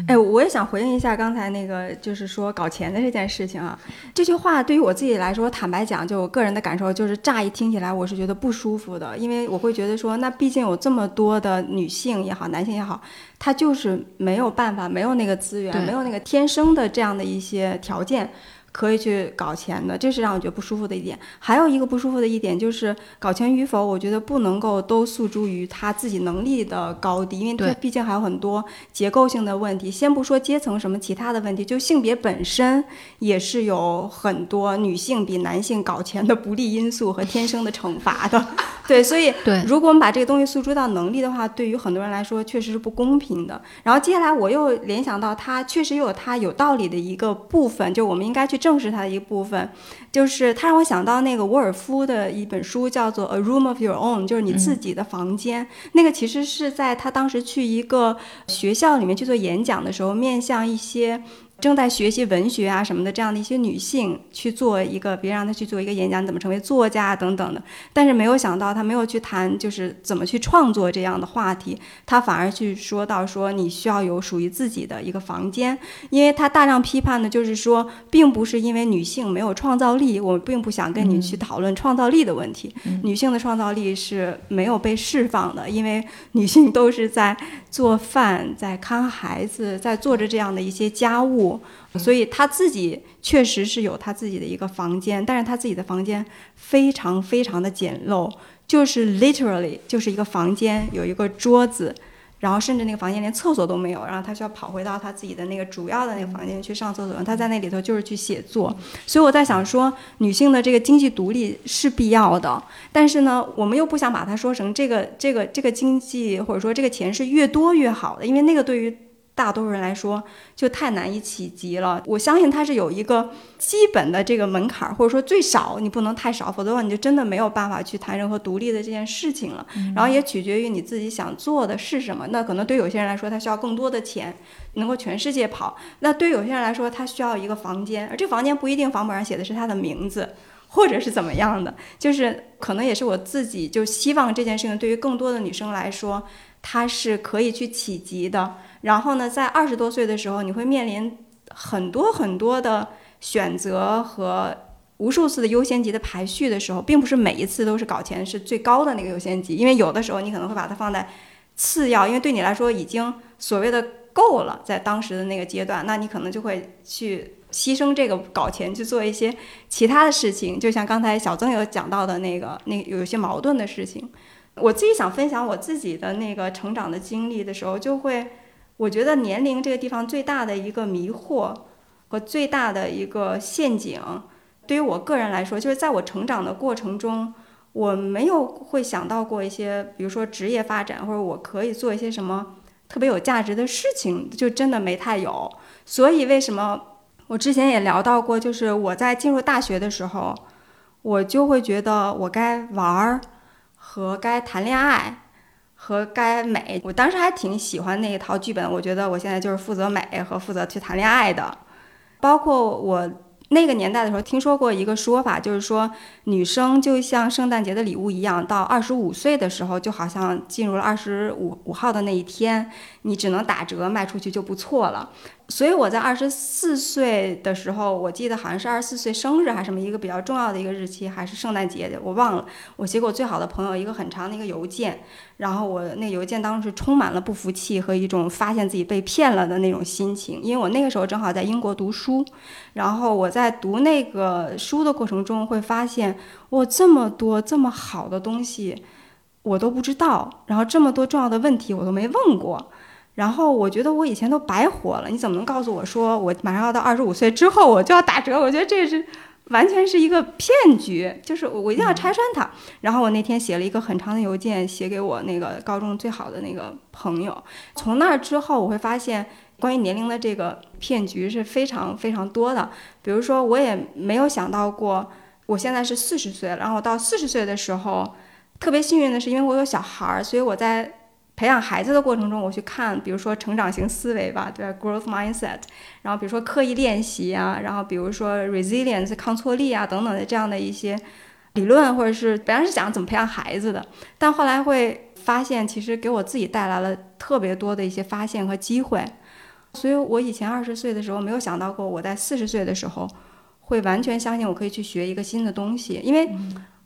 哎，我也想回应一下刚才那个，就是说搞钱的这件事情啊。这句话对于我自己来说，坦白讲，就我个人的感受，就是乍一听起来，我是觉得不舒服的，因为我会觉得说，那毕竟有这么多的女性也好，男性也好，他就是没有办法，没有那个资源，没有那个天生的这样的一些条件。可以去搞钱的，这是让我觉得不舒服的一点。还有一个不舒服的一点就是，搞钱与否，我觉得不能够都诉诸于他自己能力的高低，因为他毕竟还有很多结构性的问题。先不说阶层什么其他的问题，就性别本身也是有很多女性比男性搞钱的不利因素和天生的惩罚的。对，所以 如果我们把这个东西诉诸到能力的话，对于很多人来说确实是不公平的。然后接下来我又联想到，他确实又有他有道理的一个部分，就我们应该去。正是它的一部分，就是它让我想到那个沃尔夫的一本书，叫做《A Room of Your Own》，就是你自己的房间。那个其实是在他当时去一个学校里面去做演讲的时候，面向一些。正在学习文学啊什么的这样的一些女性去做一个，别让她去做一个演讲，怎么成为作家等等的。但是没有想到，她没有去谈就是怎么去创作这样的话题，她反而去说到说你需要有属于自己的一个房间，因为她大量批判的就是说，并不是因为女性没有创造力，我并不想跟你去讨论创造力的问题。女性的创造力是没有被释放的，因为女性都是在做饭、在看孩子、在做着这样的一些家务。所以他自己确实是有他自己的一个房间，但是他自己的房间非常非常的简陋，就是 literally 就是一个房间，有一个桌子，然后甚至那个房间连厕所都没有，然后他需要跑回到他自己的那个主要的那个房间去上厕所。他在那里头就是去写作。所以我在想说，女性的这个经济独立是必要的，但是呢，我们又不想把它说成这个这个这个经济或者说这个钱是越多越好的，因为那个对于。大多数人来说就太难以企及了。我相信它是有一个基本的这个门槛，或者说最少你不能太少，否则的话你就真的没有办法去谈任何独立的这件事情了。然后也取决于你自己想做的是什么。那可能对有些人来说，他需要更多的钱，能够全世界跑；那对有些人来说，他需要一个房间，而这个房间不一定房本上写的是他的名字，或者是怎么样的。就是可能也是我自己就希望这件事情对于更多的女生来说，它是可以去企及的。然后呢，在二十多岁的时候，你会面临很多很多的选择和无数次的优先级的排序的时候，并不是每一次都是搞钱是最高的那个优先级，因为有的时候你可能会把它放在次要，因为对你来说已经所谓的够了，在当时的那个阶段，那你可能就会去牺牲这个搞钱去做一些其他的事情，就像刚才小曾有讲到的那个，那有一些矛盾的事情。我自己想分享我自己的那个成长的经历的时候，就会，我觉得年龄这个地方最大的一个迷惑和最大的一个陷阱。对于我个人来说，就是在我成长的过程中，我没有会想到过一些，比如说职业发展，或者我可以做一些什么特别有价值的事情，就真的没太有。所以为什么我之前也聊到过，就是我在进入大学的时候，我就会觉得我该玩儿和该谈恋爱和该美。我当时还挺喜欢那一套剧本，我觉得我现在就是负责美和负责去谈恋爱的，包括我。那个年代的时候，听说过一个说法，就是说女生就像圣诞节的礼物一样，到二十五岁的时候，就好像进入了二十五五号的那一天，你只能打折卖出去就不错了。所以我在二十四岁的时候，我记得好像是二十四岁生日还是什么一个比较重要的一个日期，还是圣诞节的，我忘了。我写给我最好的朋友一个很长的一个邮件，然后我那邮件当时充满了不服气和一种发现自己被骗了的那种心情，因为我那个时候正好在英国读书，然后我在读那个书的过程中会发现，哇，这么多这么好的东西我都不知道，然后这么多重要的问题我都没问过。然后我觉得我以前都白活了，你怎么能告诉我说我马上要到二十五岁之后我就要打折？我觉得这是完全是一个骗局，就是我我一定要拆穿它。然后我那天写了一个很长的邮件，写给我那个高中最好的那个朋友。从那之后，我会发现关于年龄的这个骗局是非常非常多的。比如说，我也没有想到过，我现在是四十岁了，然后到四十岁的时候，特别幸运的是，因为我有小孩儿，所以我在。培养孩子的过程中，我去看，比如说成长型思维吧，对吧，growth mindset，然后比如说刻意练习啊，然后比如说 resilience 抗挫力啊等等的这样的一些理论，或者是本来是讲怎么培养孩子的，但后来会发现，其实给我自己带来了特别多的一些发现和机会。所以我以前二十岁的时候没有想到过，我在四十岁的时候会完全相信我可以去学一个新的东西，因为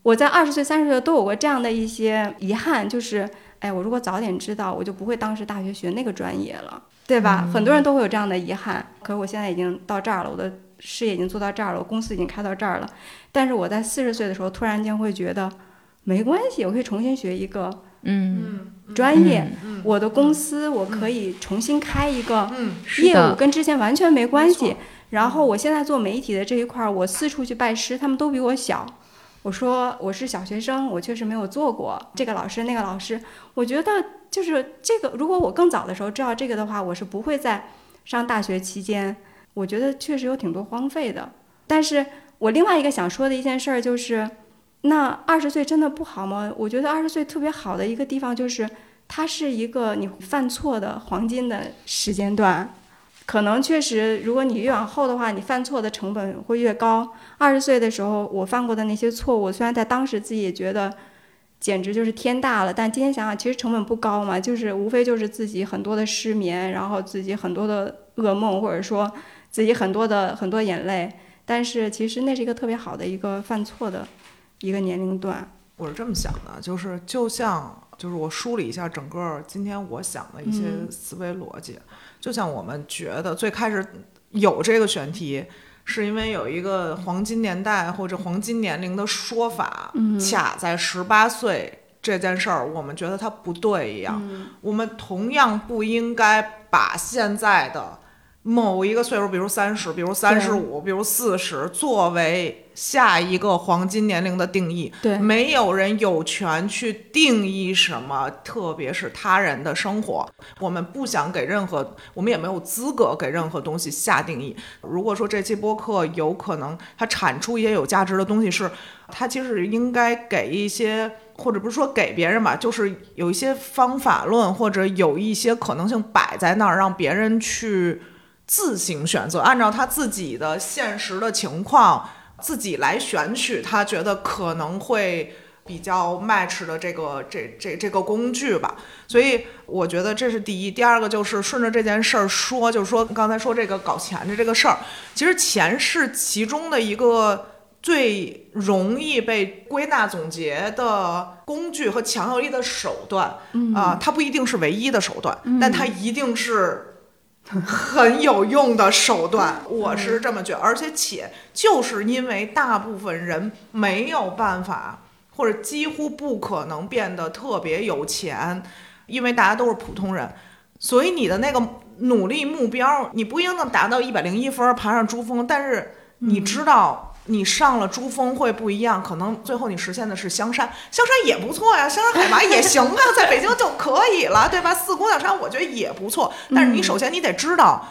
我在二十岁、三十岁都有过这样的一些遗憾，就是。哎，我如果早点知道，我就不会当时大学学那个专业了，对吧？很多人都会有这样的遗憾。可是我现在已经到这儿了，我的事业已经做到这儿了，我公司已经开到这儿了。但是我在四十岁的时候，突然间会觉得，没关系，我可以重新学一个嗯专业。我的公司我可以重新开一个业务，跟之前完全没关系。然后我现在做媒体的这一块儿，我四处去拜师，他们都比我小。我说我是小学生，我确实没有做过这个老师那个老师。我觉得就是这个，如果我更早的时候知道这个的话，我是不会在上大学期间，我觉得确实有挺多荒废的。但是我另外一个想说的一件事儿就是，那二十岁真的不好吗？我觉得二十岁特别好的一个地方就是，它是一个你犯错的黄金的时间段。可能确实，如果你越往后的话，你犯错的成本会越高。二十岁的时候，我犯过的那些错误，虽然在当时自己也觉得简直就是天大了，但今天想想，其实成本不高嘛，就是无非就是自己很多的失眠，然后自己很多的噩梦，或者说自己很多的很多眼泪。但是其实那是一个特别好的一个犯错的一个年龄段。我是这么想的，就是就像就是我梳理一下整个今天我想的一些思维逻辑。就像我们觉得最开始有这个选题，是因为有一个黄金年代或者黄金年龄的说法，卡在十八岁这件事儿，我们觉得它不对一样。我们同样不应该把现在的。某一个岁数，比如三十，比如三十五，比如四十，作为下一个黄金年龄的定义，对，没有人有权去定义什么，特别是他人的生活。我们不想给任何，我们也没有资格给任何东西下定义。如果说这期播客有可能它产出一些有价值的东西，是它其实应该给一些，或者不是说给别人吧，就是有一些方法论，或者有一些可能性摆在那儿，让别人去。自行选择，按照他自己的现实的情况，自己来选取他觉得可能会比较 match 的这个这这这个工具吧。所以我觉得这是第一。第二个就是顺着这件事儿说，就是说刚才说这个搞钱的这个事儿，其实钱是其中的一个最容易被归纳总结的工具和强有力的手段，啊、它不一定是唯一的手段，但它一定是很有用的手段。我是这么觉得，而且且就是因为大部分人没有办法，或者几乎不可能变得特别有钱，因为大家都是普通人，所以你的那个努力目标，你不一定能达到一百零一分爬上珠峰，但是你知道。你上了珠峰会不一样，可能最后你实现的是香山，香山也不错呀，香山海拔也行啊，在北京就可以了，对吧？四姑娘山我觉得也不错，但是你首先你得知道，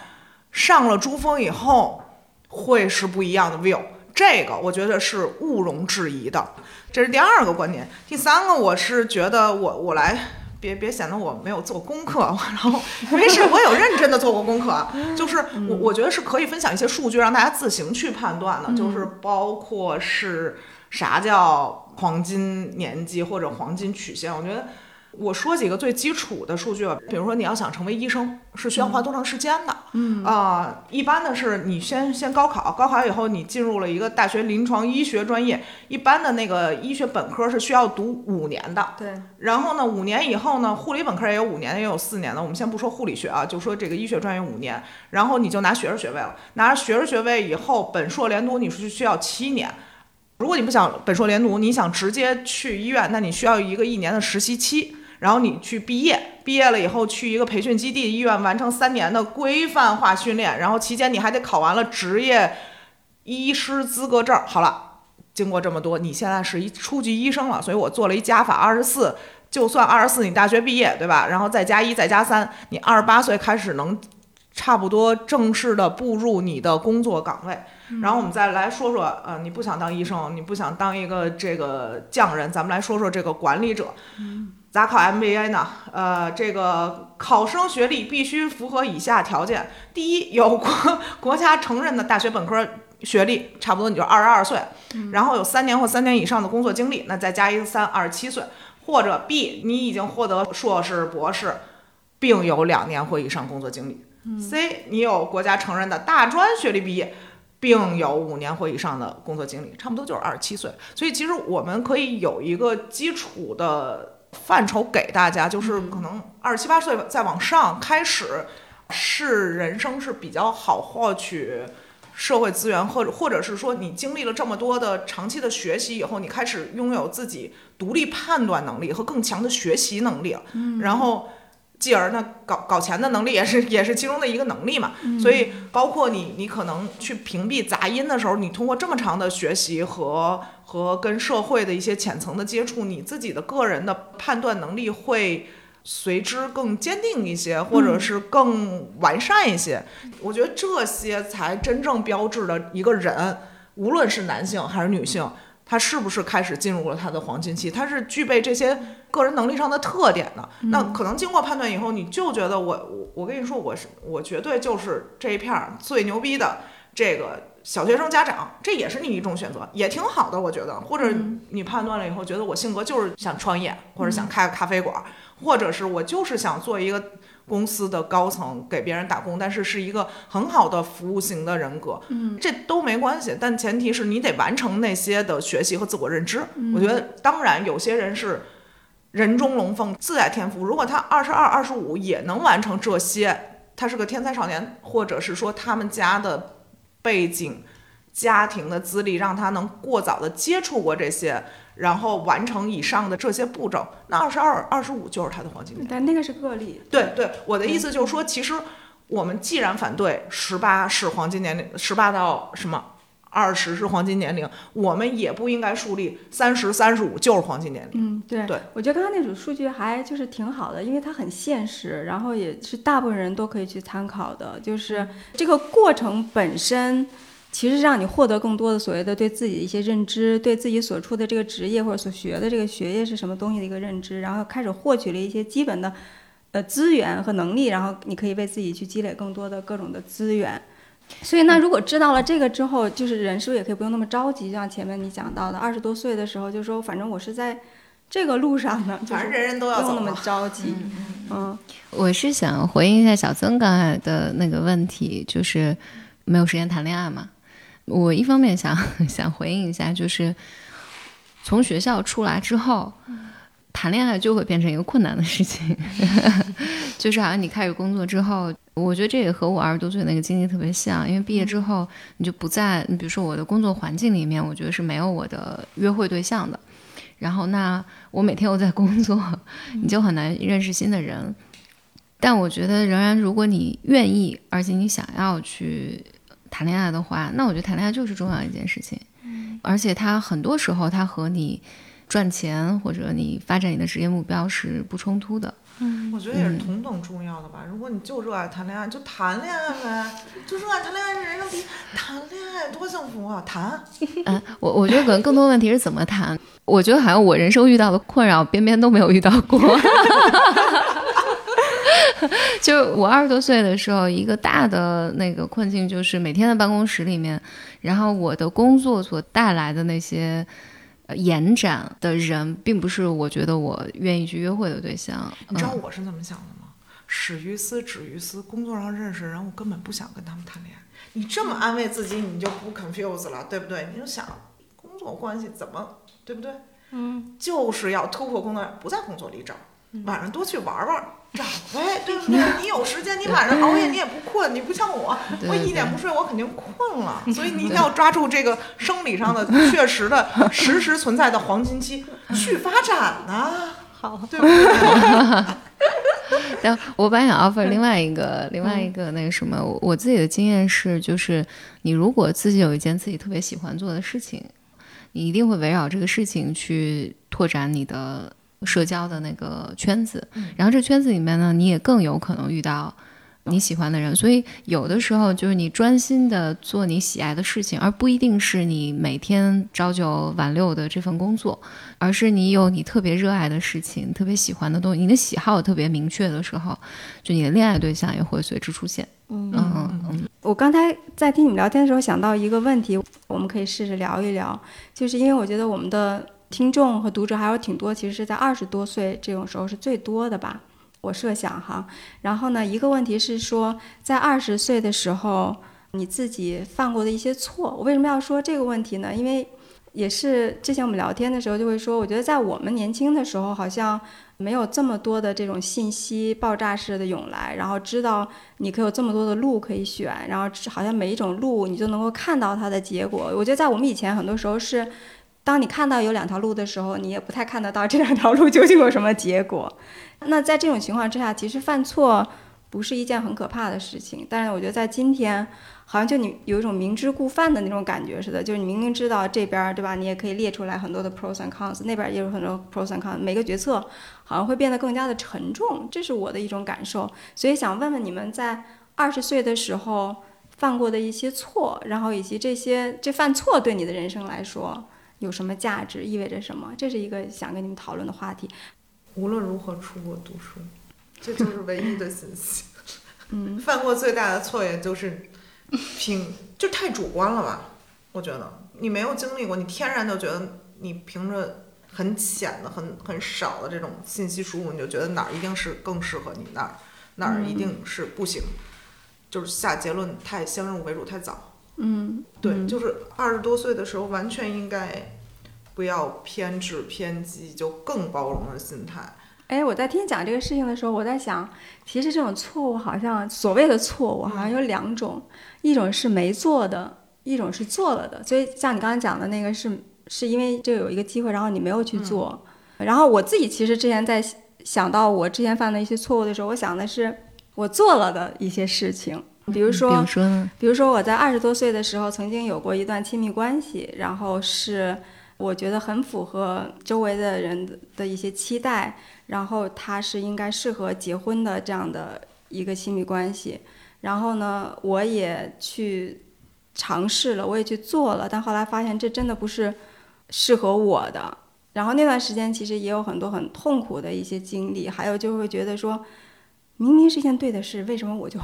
上了珠峰以后会是不一样的 view，这个我觉得是毋庸置疑的，这是第二个观点。第三个，我是觉得我我来。别别显得我没有做功课，然后没事，我有认真的做过功课啊。就是我我觉得是可以分享一些数据，让大家自行去判断的。就是包括是啥叫黄金年纪或者黄金曲线，我觉得我说几个最基础的数据吧。比如说你要想成为医生，是需要花多长时间的？嗯啊、一般的是你先先高考，高考以后你进入了一个大学临床医学专业，一般的那个医学本科是需要读五年的。对，然后呢，五年以后呢，护理本科也有五年，也有四年的。我们先不说护理学啊，就说这个医学专业五年，然后你就拿学士学位了。拿着学士学位以后，本硕连读你是需要七年。如果你不想本硕连读，你想直接去医院，那你需要一个一年的实习期，然后你去毕业，毕业了以后去一个培训基地医院完成三年的规范化训练，然后期间你还得考完了职业医师资格证。好了。经过这么多，你现在是一初级医生了，所以我做了一加法二十四，就算二十四你大学毕业，对吧？然后再加一再加三，你二十八岁开始能差不多正式的步入你的工作岗位。然后我们再来说说，呃，你不想当医生，你不想当一个这个匠人，咱们来说说这个管理者。咋考 MBA 呢？呃，这个考生学历必须符合以下条件：第一，有国国家承认的大学本科学历，差不多你就二十二岁，然后有三年或三年以上的工作经历，那再加一个三，二十七岁。或者 B，你已经获得硕士、博士，并有两年或以上工作经历。C，你有国家承认的大专学历毕业，并有五年或以上的工作经历，差不多就是二十七岁。所以其实我们可以有一个基础的范畴给大家，就是可能二十七八岁再往上开始，是人生是比较好获取。社会资源，或者或者是说，你经历了这么多的长期的学习以后，你开始拥有自己独立判断能力和更强的学习能力了。然后，继而呢，搞搞钱的能力也是也是其中的一个能力嘛。所以，包括你你可能去屏蔽杂音的时候，你通过这么长的学习和和跟社会的一些浅层的接触，你自己的个人的判断能力会。随之更坚定一些，或者是更完善一些。我觉得这些才真正标志了一个人，无论是男性还是女性，他是不是开始进入了他的黄金期，他是具备这些个人能力上的特点的。那可能经过判断以后，你就觉得我我我跟你说，我是我绝对就是这一片儿最牛逼的这个小学生家长，这也是你一种选择，也挺好的，我觉得。或者你判断了以后，觉得我性格就是想创业，或者想开个咖啡馆。或者是我就是想做一个公司的高层，给别人打工，但是是一个很好的服务型的人格，嗯，这都没关系，但前提是你得完成那些的学习和自我认知。我觉得，当然有些人是人中龙凤，自带天赋。如果他二十二、二十五也能完成这些，他是个天才少年，或者是说他们家的背景、家庭的资历让他能过早的接触过这些。然后完成以上的这些步骤，那二十二、二十五就是他的黄金年龄。但那个是个例。对对，我的意思就是说，其实我们既然反对十八是黄金年龄，十八到什么二十是黄金年龄，我们也不应该树立三十、三十五就是黄金年龄。嗯，对对，我觉得刚刚那组数据还就是挺好的，因为它很现实，然后也是大部分人都可以去参考的，就是这个过程本身。其实让你获得更多的所谓的对自己的一些认知，对自己所处的这个职业或者所学的这个学业是什么东西的一个认知，然后开始获取了一些基本的，呃资源和能力，然后你可以为自己去积累更多的各种的资源。所以那如果知道了这个之后，就是人是不是也可以不用那么着急？就像前面你讲到的，二十多岁的时候就说，反正我是在这个路上呢，反正人人都要不用那么着急。嗯，我是想回应一下小曾刚才的那个问题，就是没有时间谈恋爱嘛。我一方面想想回应一下，就是从学校出来之后，谈恋爱就会变成一个困难的事情，就是好像你开始工作之后，我觉得这也和我二十多岁那个经历特别像，因为毕业之后你就不在，你比如说我的工作环境里面，我觉得是没有我的约会对象的，然后那我每天又在工作，你就很难认识新的人。但我觉得，仍然如果你愿意，而且你想要去谈恋爱的话，那我觉得谈恋爱就是重要一件事情。嗯，而且它很多时候，它和你赚钱或者你发展你的职业目标是不冲突的。嗯，我觉得也是同等重要的吧。如果你就热爱谈恋爱，就谈恋爱呗，就热爱谈恋爱是人生第一。谈恋爱多幸福啊！谈。嗯，我我觉得可能更多问题是怎么谈。我觉得好像我人生遇到的困扰，边边都没有遇到过。就是我二十多岁的时候，一个大的那个困境就是每天的办公室里面，然后我的工作所带来的那些延展的人，并不是我觉得我愿意去约会的对象。你知道我是怎么想的吗？始于斯，止于斯。工作上认识人，我根本不想跟他们谈恋爱。你这么安慰自己，你就不 confuse 了，对不对？你就想工作关系怎么，对不对？嗯，就是要突破工作，不在工作里找，晚上多去玩玩。长呗，对不对？你有时间，你晚上熬夜你也不困，你不像我，我一点不睡我肯定困了。所以你一定要抓住这个生理上的确实的实时存在的黄金期去发展呢。好，对不对？但我本来想 offer 另外一个另外一个那个什么，我自己的经验是，就是你如果自己有一件自己特别喜欢做的事情，你一定会围绕这个事情去拓展你的。社交的那个圈子，然后这圈子里面呢，你也更有可能遇到你喜欢的人。所以有的时候就是你专心的做你喜爱的事情，而不一定是你每天朝九晚六的这份工作，而是你有你特别热爱的事情、特别喜欢的东西，你的喜好特别明确的时候，就你的恋爱对象也会随之出现。嗯嗯嗯。我刚才在听你们聊天的时候想到一个问题，我们可以试着聊一聊，就是因为我觉得我们的。听众和读者还有挺多，其实是在二十多岁这种时候是最多的吧，我设想哈。然后呢，一个问题是说，在二十岁的时候，你自己犯过的一些错。我为什么要说这个问题呢？因为也是之前我们聊天的时候就会说，我觉得在我们年轻的时候，好像没有这么多的这种信息爆炸式的涌来，然后知道你可以有这么多的路可以选，然后好像每一种路你就能够看到它的结果。我觉得在我们以前很多时候是。当你看到有两条路的时候，你也不太看得到这两条路究竟有什么结果。那在这种情况之下，其实犯错不是一件很可怕的事情。但是我觉得在今天，好像就你有一种明知故犯的那种感觉似的，就是你明明知道这边对吧，你也可以列出来很多的 pros and cons，那边也有很多 pros and cons，每个决策好像会变得更加的沉重，这是我的一种感受。所以想问问你们，在二十岁的时候犯过的一些错，然后以及这些这犯错对你的人生来说。有什么价值？意味着什么？这是一个想跟你们讨论的话题。无论如何出国读书，这就是唯一的信息。嗯，犯过最大的错也就是凭就太主观了吧？我觉得你没有经历过，你天然就觉得你凭着很浅的、很很少的这种信息输入，你就觉得哪儿一定是更适合你，哪儿哪儿一定是不行，就是下结论太先入为主太早。嗯，对，就是二十多岁的时候，完全应该不要偏执偏激，就更包容的心态。哎，我在听你讲这个事情的时候，我在想，其实这种错误好像所谓的错误好像有两种，一种是没做的，一种是做了的。所以像你刚才讲的那个是是因为这有一个机会，然后你没有去做。然后我自己其实之前在想到我之前犯的一些错误的时候，我想的是我做了的一些事情。比如说，比如说我在二十多岁的时候曾经有过一段亲密关系，然后是我觉得很符合周围的人的一些期待，然后他是应该适合结婚的这样的一个亲密关系，然后呢，我也去尝试了，我也去做了，但后来发现这真的不是适合我的，然后那段时间其实也有很多很痛苦的一些经历，还有就会觉得说，明明是一件对的事，为什么我就。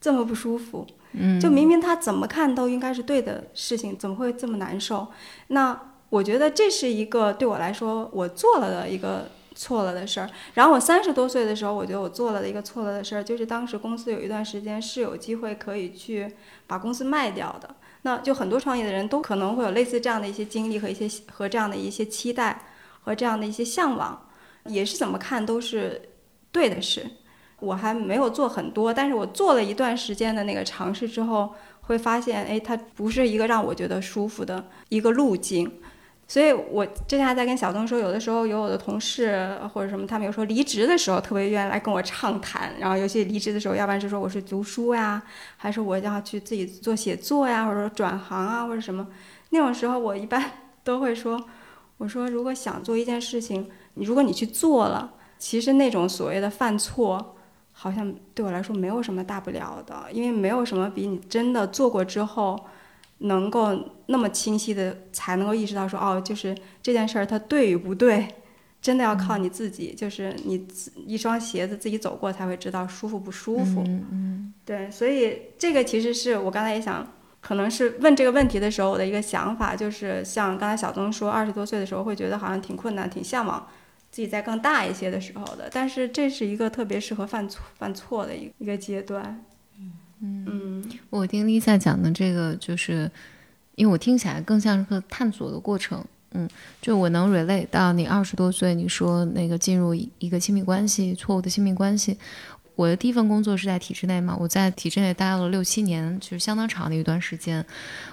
这么不舒服，嗯，就明明他怎么看都应该是对的事情，怎么会这么难受？那我觉得这是一个对我来说我做了的一个错了的事儿。然后我三十多岁的时候，我觉得我做了的一个错了的事儿，就是当时公司有一段时间是有机会可以去把公司卖掉的。那就很多创业的人都可能会有类似这样的一些经历和一些和这样的一些期待和这样的一些向往，也是怎么看都是对的事。我还没有做很多，但是我做了一段时间的那个尝试之后，会发现，哎，它不是一个让我觉得舒服的一个路径。所以我之前还在跟小东说，有的时候有我的同事或者什么，他们有时候离职的时候特别愿意来跟我畅谈，然后尤其离职的时候，要不然就说我是读书呀，还是我要去自己做写作呀，或者说转行啊，或者什么，那种时候我一般 都会说，我说如果想做一件事情，你如果你去做了，其实那种所谓的犯错。好像对我来说没有什么大不了的，因为没有什么比你真的做过之后，能够那么清晰的才能够意识到说哦，就是这件事儿它对与不对，真的要靠你自己，就是你一双鞋子自己走过才会知道舒服不舒服。嗯嗯，对，所以这个其实是我刚才也想，可能是问这个问题的时候我的一个想法，就是像刚才小东说，二十多岁的时候会觉得好像挺困难，挺向往。自己在更大一些的时候的，但是这是一个特别适合犯错犯错的一一个阶段。嗯嗯，我听 Lisa 讲的这个，就是因为我听起来更像是个探索的过程。嗯，就我能 relate 到你二十多岁，你说那个进入一个亲密关系，错误的亲密关系。我的第一份工作是在体制内嘛，我在体制内待了六七年，就是相当长的一段时间。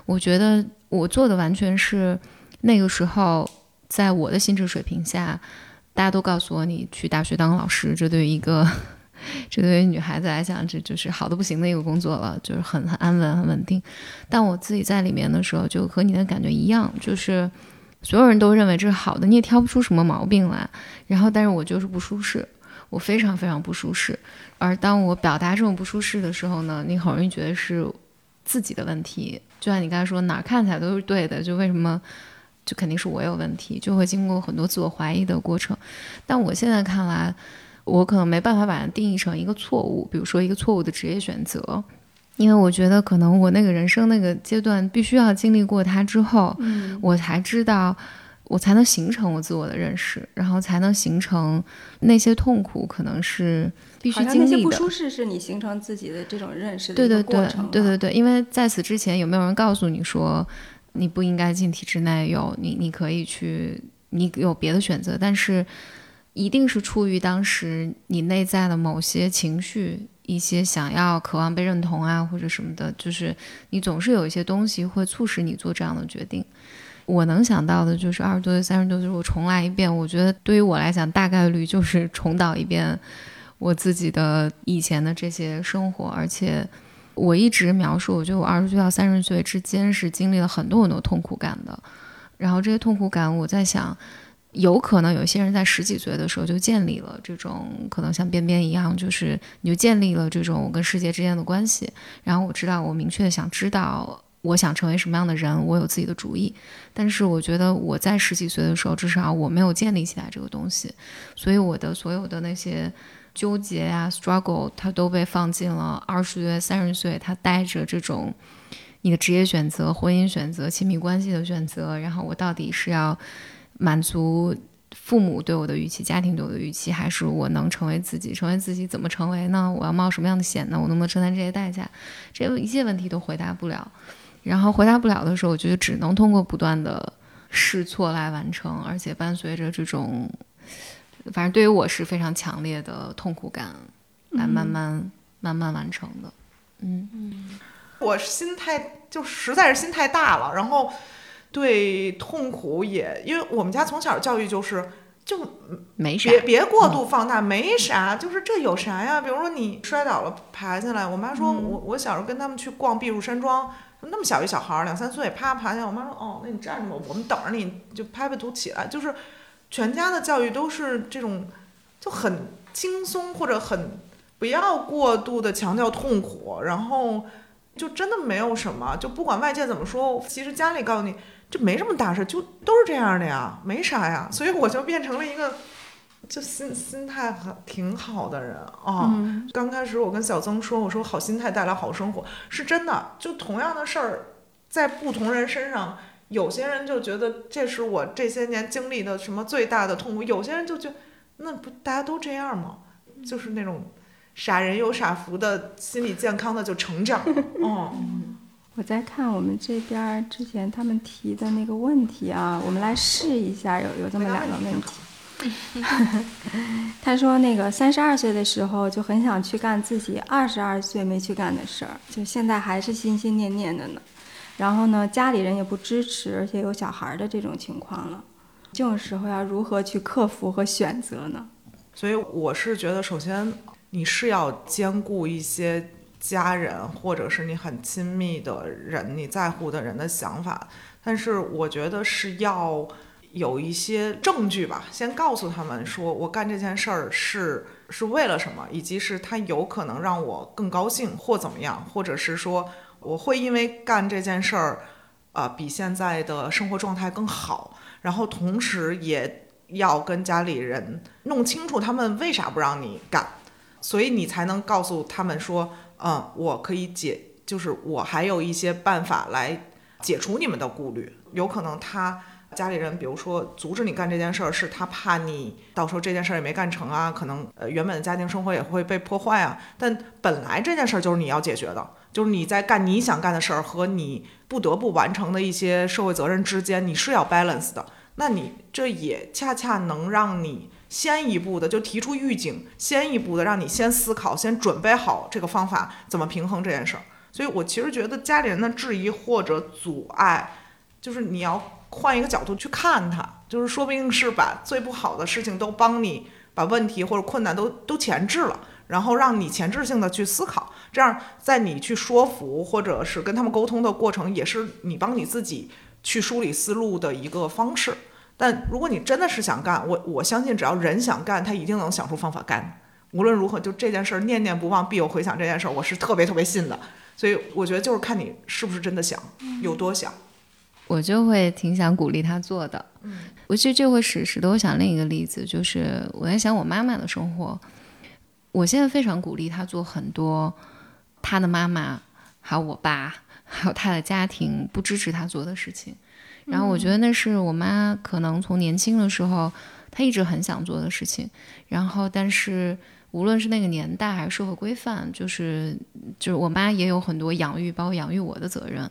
我觉得我做的完全是那个时候在我的心智水平下。大家都告诉我，你去大学当老师，这对于一个，这对于女孩子来讲，这就是好的不行的一个工作了，就是很很安稳、很稳定。但我自己在里面的时候，就和你的感觉一样，就是所有人都认为这是好的，你也挑不出什么毛病来。然后，但是我就是不舒适，我非常非常不舒适。而当我表达这种不舒适的时候呢，你很容易觉得是自己的问题。就像你刚才说，哪儿看起来都是对的，就为什么？就肯定是我有问题，就会经过很多自我怀疑的过程。但我现在看来，我可能没办法把它定义成一个错误，比如说一个错误的职业选择，因为我觉得可能我那个人生那个阶段必须要经历过它之后，我才知道，我才能形成我自我的认识，然后才能形成那些痛苦可能是必须经历的。不舒适是你形成自己的这种认识的过程。对对对对对对，因为在此之前有没有人告诉你说？你不应该进体制内，有你，你可以去，你有别的选择，但是一定是出于当时你内在的某些情绪，一些想要、渴望被认同啊，或者什么的，就是你总是有一些东西会促使你做这样的决定。我能想到的就是二十多岁、三十多岁，我重来一遍，我觉得对于我来讲，大概率就是重蹈一遍我自己的以前的这些生活，而且。我一直描述，我觉得我二十岁到三十岁之间是经历了很多很多痛苦感的，然后这些痛苦感，我在想，有可能有些人在十几岁的时候就建立了这种，可能像边边一样，就是你就建立了这种我跟世界之间的关系，然后我知道我明确的想知道我想成为什么样的人，我有自己的主意，但是我觉得我在十几岁的时候，至少我没有建立起来这个东西，所以我的所有的那些。纠结呀，struggle，它都被放进了二十岁、三十岁，他带着这种你的职业选择、婚姻选择、亲密关系的选择，然后我到底是要满足父母对我的预期、家庭对我的预期，还是我能成为自己？成为自己怎么成为呢？我要冒什么样的险呢？我能不能承担这些代价？这一切问题都回答不了。然后回答不了的时候，我觉得只能通过不断的试错来完成，而且伴随着这种。反正对于我是非常强烈的痛苦感，来慢慢慢慢完成的。嗯嗯，我心态就实在是心太大了，然后对痛苦也，因为我们家从小教育就是就没啥，别别过度放大，没啥，就是这有啥呀？比如说你摔倒了爬下来，我妈说我我小时候跟他们去逛避暑山庄，那么小一小孩儿两三岁，啪爬起来，我妈说哦，那你站着吧，我们等着你就拍拍图起来，就是。全家的教育都是这种，就很轻松或者很不要过度的强调痛苦，然后就真的没有什么，就不管外界怎么说，其实家里告诉你这没什么大事，就都是这样的呀，没啥呀，所以我就变成了一个就心心态很挺好的人啊。刚开始我跟小曾说，我说好心态带来好生活，是真的，就同样的事儿在不同人身上。有些人就觉得这是我这些年经历的什么最大的痛苦，有些人就觉得那不大家都这样吗？就是那种傻人有傻福的心理健康的就成长了。哦，我在看我们这边儿之前他们提的那个问题啊，我们来试一下，有有这么两个问题。他说那个三十二岁的时候就很想去干自己二十二岁没去干的事儿，就现在还是心心念念的呢。然后呢，家里人也不支持，而且有小孩的这种情况了，这种时候要如何去克服和选择呢？所以我是觉得，首先你是要兼顾一些家人或者是你很亲密的人、你在乎的人的想法，但是我觉得是要有一些证据吧，先告诉他们说我干这件事儿是是为了什么，以及是他有可能让我更高兴或怎么样，或者是说我会因为干这件事儿，啊、比现在的生活状态更好，然后同时也。要跟家里人弄清楚他们为啥不让你干，所以你才能告诉他们说，嗯，我可以解，就是我还有一些办法来解除你们的顾虑。有可能他家里人，比如说阻止你干这件事儿，是他怕你到时候这件事儿也没干成啊，可能呃原本的家庭生活也会被破坏啊。但本来这件事儿就是你要解决的，就是你在干你想干的事儿和你不得不完成的一些社会责任之间，你是要 balance 的。那你这也恰恰能让你先一步的就提出预警，先一步的让你先思考，先准备好这个方法怎么平衡这件事儿。所以我其实觉得家里人的质疑或者阻碍，就是你要换一个角度去看它，就是说不定是把最不好的事情都帮你把问题或者困难都都前置了，然后让你前置性的去思考，这样在你去说服或者是跟他们沟通的过程，也是你帮你自己。去梳理思路的一个方式，但如果你真的是想干，我我相信只要人想干，他一定能想出方法干。无论如何，就这件事儿念念不忘，必有回响。这件事儿我是特别特别信的，所以我觉得就是看你是不是真的想，有多想。我就会挺想鼓励他做的。嗯，我其实这会使使得我想另一个例子，就是我在想我妈妈的生活。我现在非常鼓励他做很多他的妈妈，还有我爸。还有他的家庭不支持他做的事情，然后我觉得那是我妈可能从年轻的时候，她一直很想做的事情。然后，但是无论是那个年代还是社会规范，就是就是我妈也有很多养育，包括养育我的责任。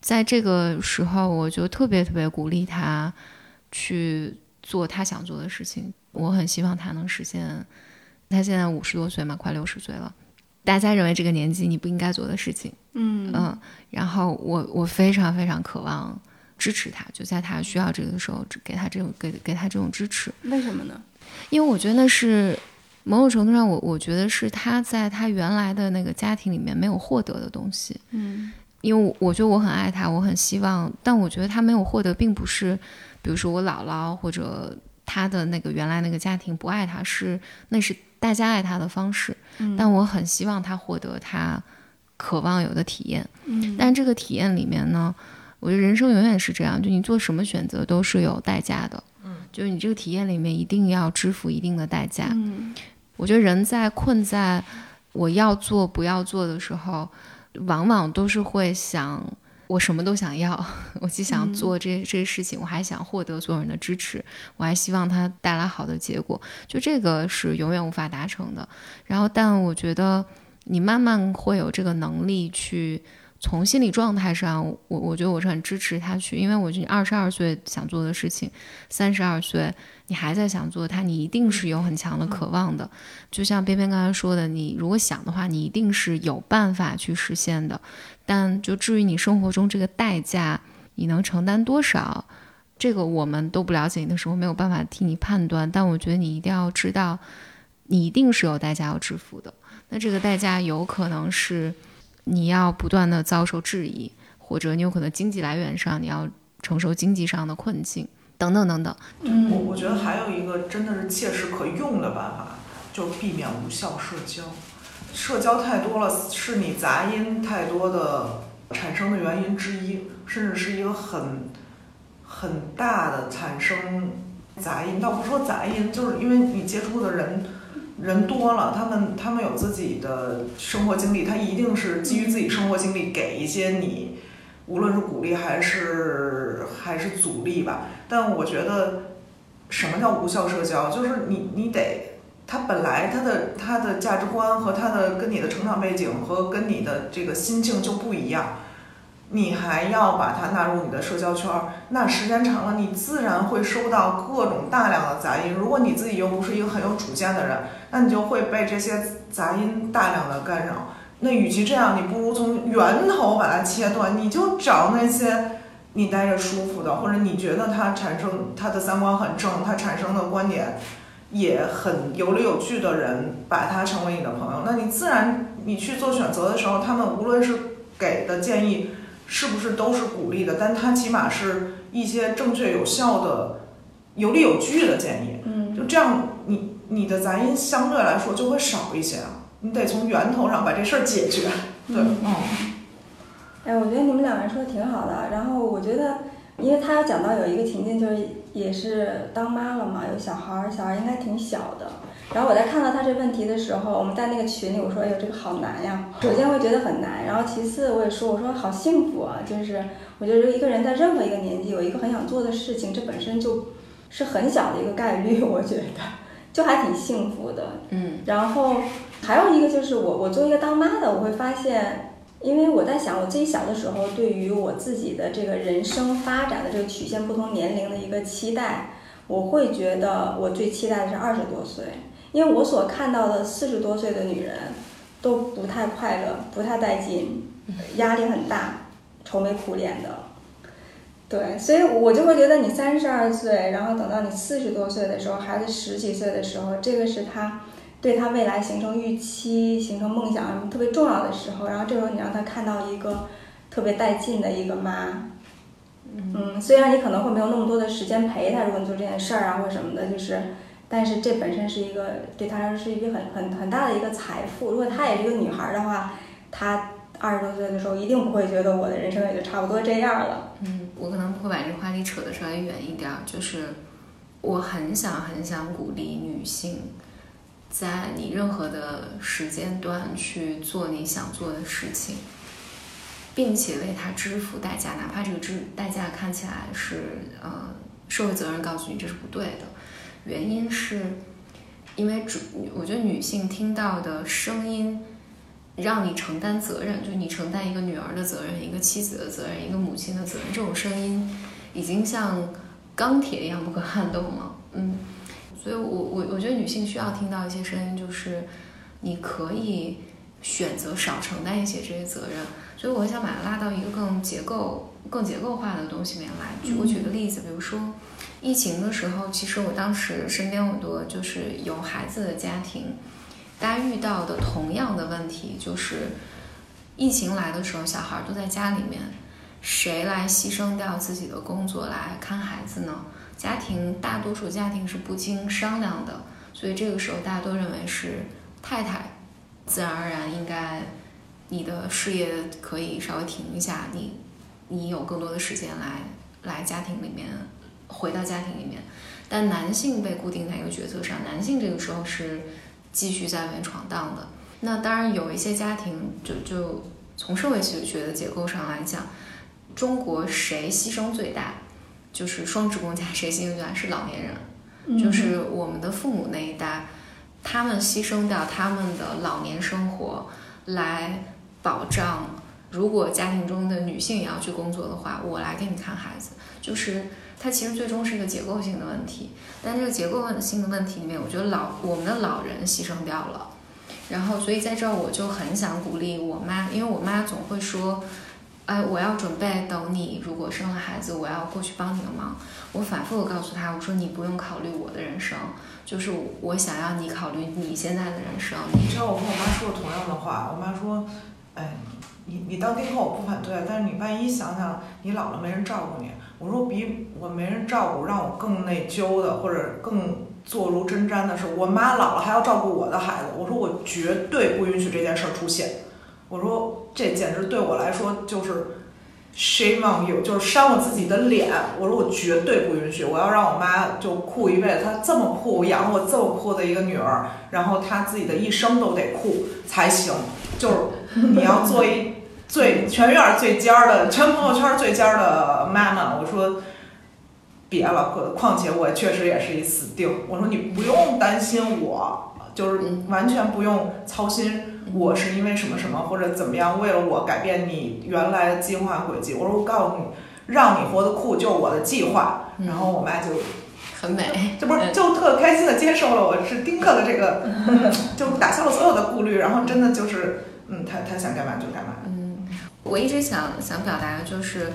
在这个时候，我就特别特别鼓励她去做她想做的事情。我很希望她能实现。她现在五十多岁嘛，快六十岁了。大家认为这个年纪你不应该做的事情，嗯嗯，然后我我非常非常渴望支持他，就在他需要这个的时候，给他这种给给他这种支持。为什么呢？因为我觉得那是某种程度上，我我觉得是他在他原来的那个家庭里面没有获得的东西。嗯，因为我觉得我很爱他，我很希望，但我觉得他没有获得，并不是，比如说我姥姥或者他的那个原来那个家庭不爱他，是那是。大家爱他的方式，但我很希望他获得他渴望有的体验。嗯，但这个体验里面呢，我觉得人生永远是这样，就你做什么选择都是有代价的。嗯，就是你这个体验里面一定要支付一定的代价。嗯，我觉得人在困在我要做不要做的时候，往往都是会想。我什么都想要，我既想做这这些事情，我还想获得所有人的支持，我还希望它带来好的结果。就这个是永远无法达成的。然后，但我觉得你慢慢会有这个能力去从心理状态上，我我觉得我是很支持他去，因为我觉得你二十二岁想做的事情，三十二岁。你还在想做它，你一定是有很强的渴望的。就像边边刚才说的，你如果想的话，你一定是有办法去实现的。但就至于你生活中这个代价，你能承担多少，这个我们都不了解你的时候，没有办法替你判断。但我觉得你一定要知道，你一定是有代价要支付的。那这个代价有可能是你要不断的遭受质疑，或者你有可能经济来源上你要承受经济上的困境。等等等等，嗯，我我觉得还有一个真的是切实可用的办法，就是避免无效社交。社交太多了，是你杂音太多的产生的原因之一，甚至是一个很很大的产生杂音。倒不说杂音，就是因为你接触的人人多了，他们他们有自己的生活经历，他一定是基于自己生活经历给一些你。无论是鼓励还是还是阻力吧，但我觉得什么叫无效社交？就是你你得他本来他的他的价值观和他的跟你的成长背景和跟你的这个心境就不一样，你还要把它纳入你的社交圈儿，那时间长了，你自然会收到各种大量的杂音。如果你自己又不是一个很有主见的人，那你就会被这些杂音大量的干扰。那与其这样，你不如从源头把它切断，你就找那些你待着舒服的，或者你觉得他产生他的三观很正，他产生的观点也很有理有据的人，把他成为你的朋友，那你自然你去做选择的时候，他们无论是给的建议。是不是都是鼓励的？但他起码是一些正确有效的、有理有据的建议。嗯，就这样，你你的杂音相对来说就会少一些啊。你得从源头上把这事儿解决。对，嗯。哎，我觉得你们两个人说的挺好的。然后我觉得，因为他要讲到有一个情境，就是也是当妈了嘛，有小孩儿，小孩儿应该挺小的。然后我在看到他这问题的时候，我们在那个群里，我说：“哎呦，这个好难呀！”首先会觉得很难，然后其次我也说：“我说好幸福啊！”就是我觉得一个人在任何一个年纪有一个很想做的事情，这本身就是很小的一个概率，我觉得就还挺幸福的。嗯。然后还有一个就是我，我作为一个当妈的，我会发现，因为我在想我自己小的时候，对于我自己的这个人生发展的这个曲线，不同年龄的一个期待，我会觉得我最期待的是二十多岁。因为我所看到的四十多岁的女人，都不太快乐，不太带劲，压力很大，愁眉苦脸的。对，所以我就会觉得你三十二岁，然后等到你四十多岁的时候，孩子十几岁的时候，这个是他对他未来形成预期、形成梦想特别重要的时候。然后这时候你让他看到一个特别带劲的一个妈，嗯，虽然你可能会没有那么多的时间陪他，如果你做这件事儿啊或什么的，就是。但是这本身是一个对他来说是一个很很很大的一个财富。如果她也是一个女孩的话，她二十多岁的时候一定不会觉得我的人生也就差不多这样了。嗯，我可能不会把这个话题扯得稍微远一点，就是我很想很想鼓励女性，在你任何的时间段去做你想做的事情，并且为它支付代价，哪怕这个支代价看起来是呃社会责任告诉你这是不对的。原因是，因为主，我觉得女性听到的声音，让你承担责任，就你承担一个女儿的责任，一个妻子的责任，一个母亲的责任，这种声音已经像钢铁一样不可撼动了。嗯，所以我我我觉得女性需要听到一些声音，就是你可以选择少承担一些这些责任。所以我想把它拉到一个更结构、更结构化的东西里面来。举我举个例子，比如说。疫情的时候，其实我当时身边很多就是有孩子的家庭，大家遇到的同样的问题就是，疫情来的时候，小孩都在家里面，谁来牺牲掉自己的工作来看孩子呢？家庭大多数家庭是不经商量的，所以这个时候大家都认为是太太，自然而然应该你的事业可以稍微停一下，你你有更多的时间来来家庭里面。回到家庭里面，但男性被固定在一个角色上，男性这个时候是继续在外面闯荡的。那当然有一些家庭，就就从社会学的结构上来讲，中国谁牺牲最大？就是双职工家谁牺牲最大？是老年人，就是我们的父母那一代，他们牺牲掉他们的老年生活来保障，如果家庭中的女性也要去工作的话，我来给你看孩子，就是。它其实最终是一个结构性的问题，但这个结构性的问题里面，我觉得老我们的老人牺牲掉了，然后所以在这儿我就很想鼓励我妈，因为我妈总会说，哎，我要准备等你如果生了孩子，我要过去帮你的忙。我反复的告诉他，我说你不用考虑我的人生，就是我想要你考虑你现在的人生。你知道我跟我妈说过同样的话，我妈说，哎，你你当爹后我不反对，但是你万一想想你老了没人照顾你。我说比我没人照顾让我更内疚的，或者更坐如针毡的是，我妈老了还要照顾我的孩子。我说我绝对不允许这件事儿出现。我说这简直对我来说就是 shame on you，就是扇我自己的脸。我说我绝对不允许，我要让我妈就酷一辈子。她这么酷，养我这么酷的一个女儿，然后她自己的一生都得酷才行。就是你要做一。最全院最尖儿的，全朋友圈最尖儿的妈妈，我说别了，况且我确实也是一死定。我说你不用担心我，就是完全不用操心我是因为什么什么或者怎么样，为了我改变你原来的计划轨迹。我说我告诉你，让你活得酷就是我的计划。嗯然后我妈就很美，这不是就特开心的接受了我是丁克的这个，嗯 就打消了所有的顾虑，然后真的就是，嗯，他他想干嘛就干嘛。嗯，我一直想想表达的就是，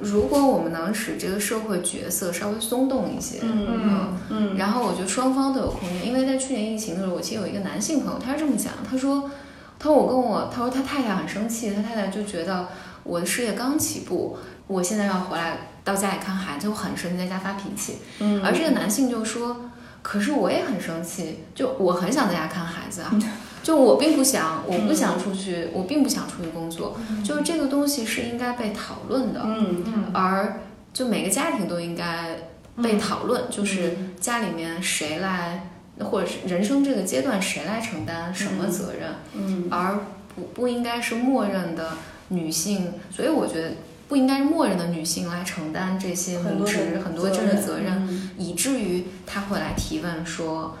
如果我们能使这个社会角色稍微松动一些，嗯嗯。然后我觉得双方都有空间，因为在去年疫情的时候，我其实有一个男性朋友，他是这么讲，他说，他说我跟我，他说他太太很生气，他太太就觉得我的事业刚起步，我现在要回来到家里看孩子，就很生气，在家发脾气，嗯。而这个男性就说，可是我也很生气，就我很想在家看孩子啊。就我并不想，我不想出去，我并不想出去工作。就是这个东西是应该被讨论的，嗯而就每个家庭都应该被讨论，就是家里面谁来，或者是人生这个阶段谁来承担什么责任，嗯而不不应该是默认的女性。所以我觉得不应该是默认的女性来承担这些母很多很多这个责任，嗯以至于她会来提问说。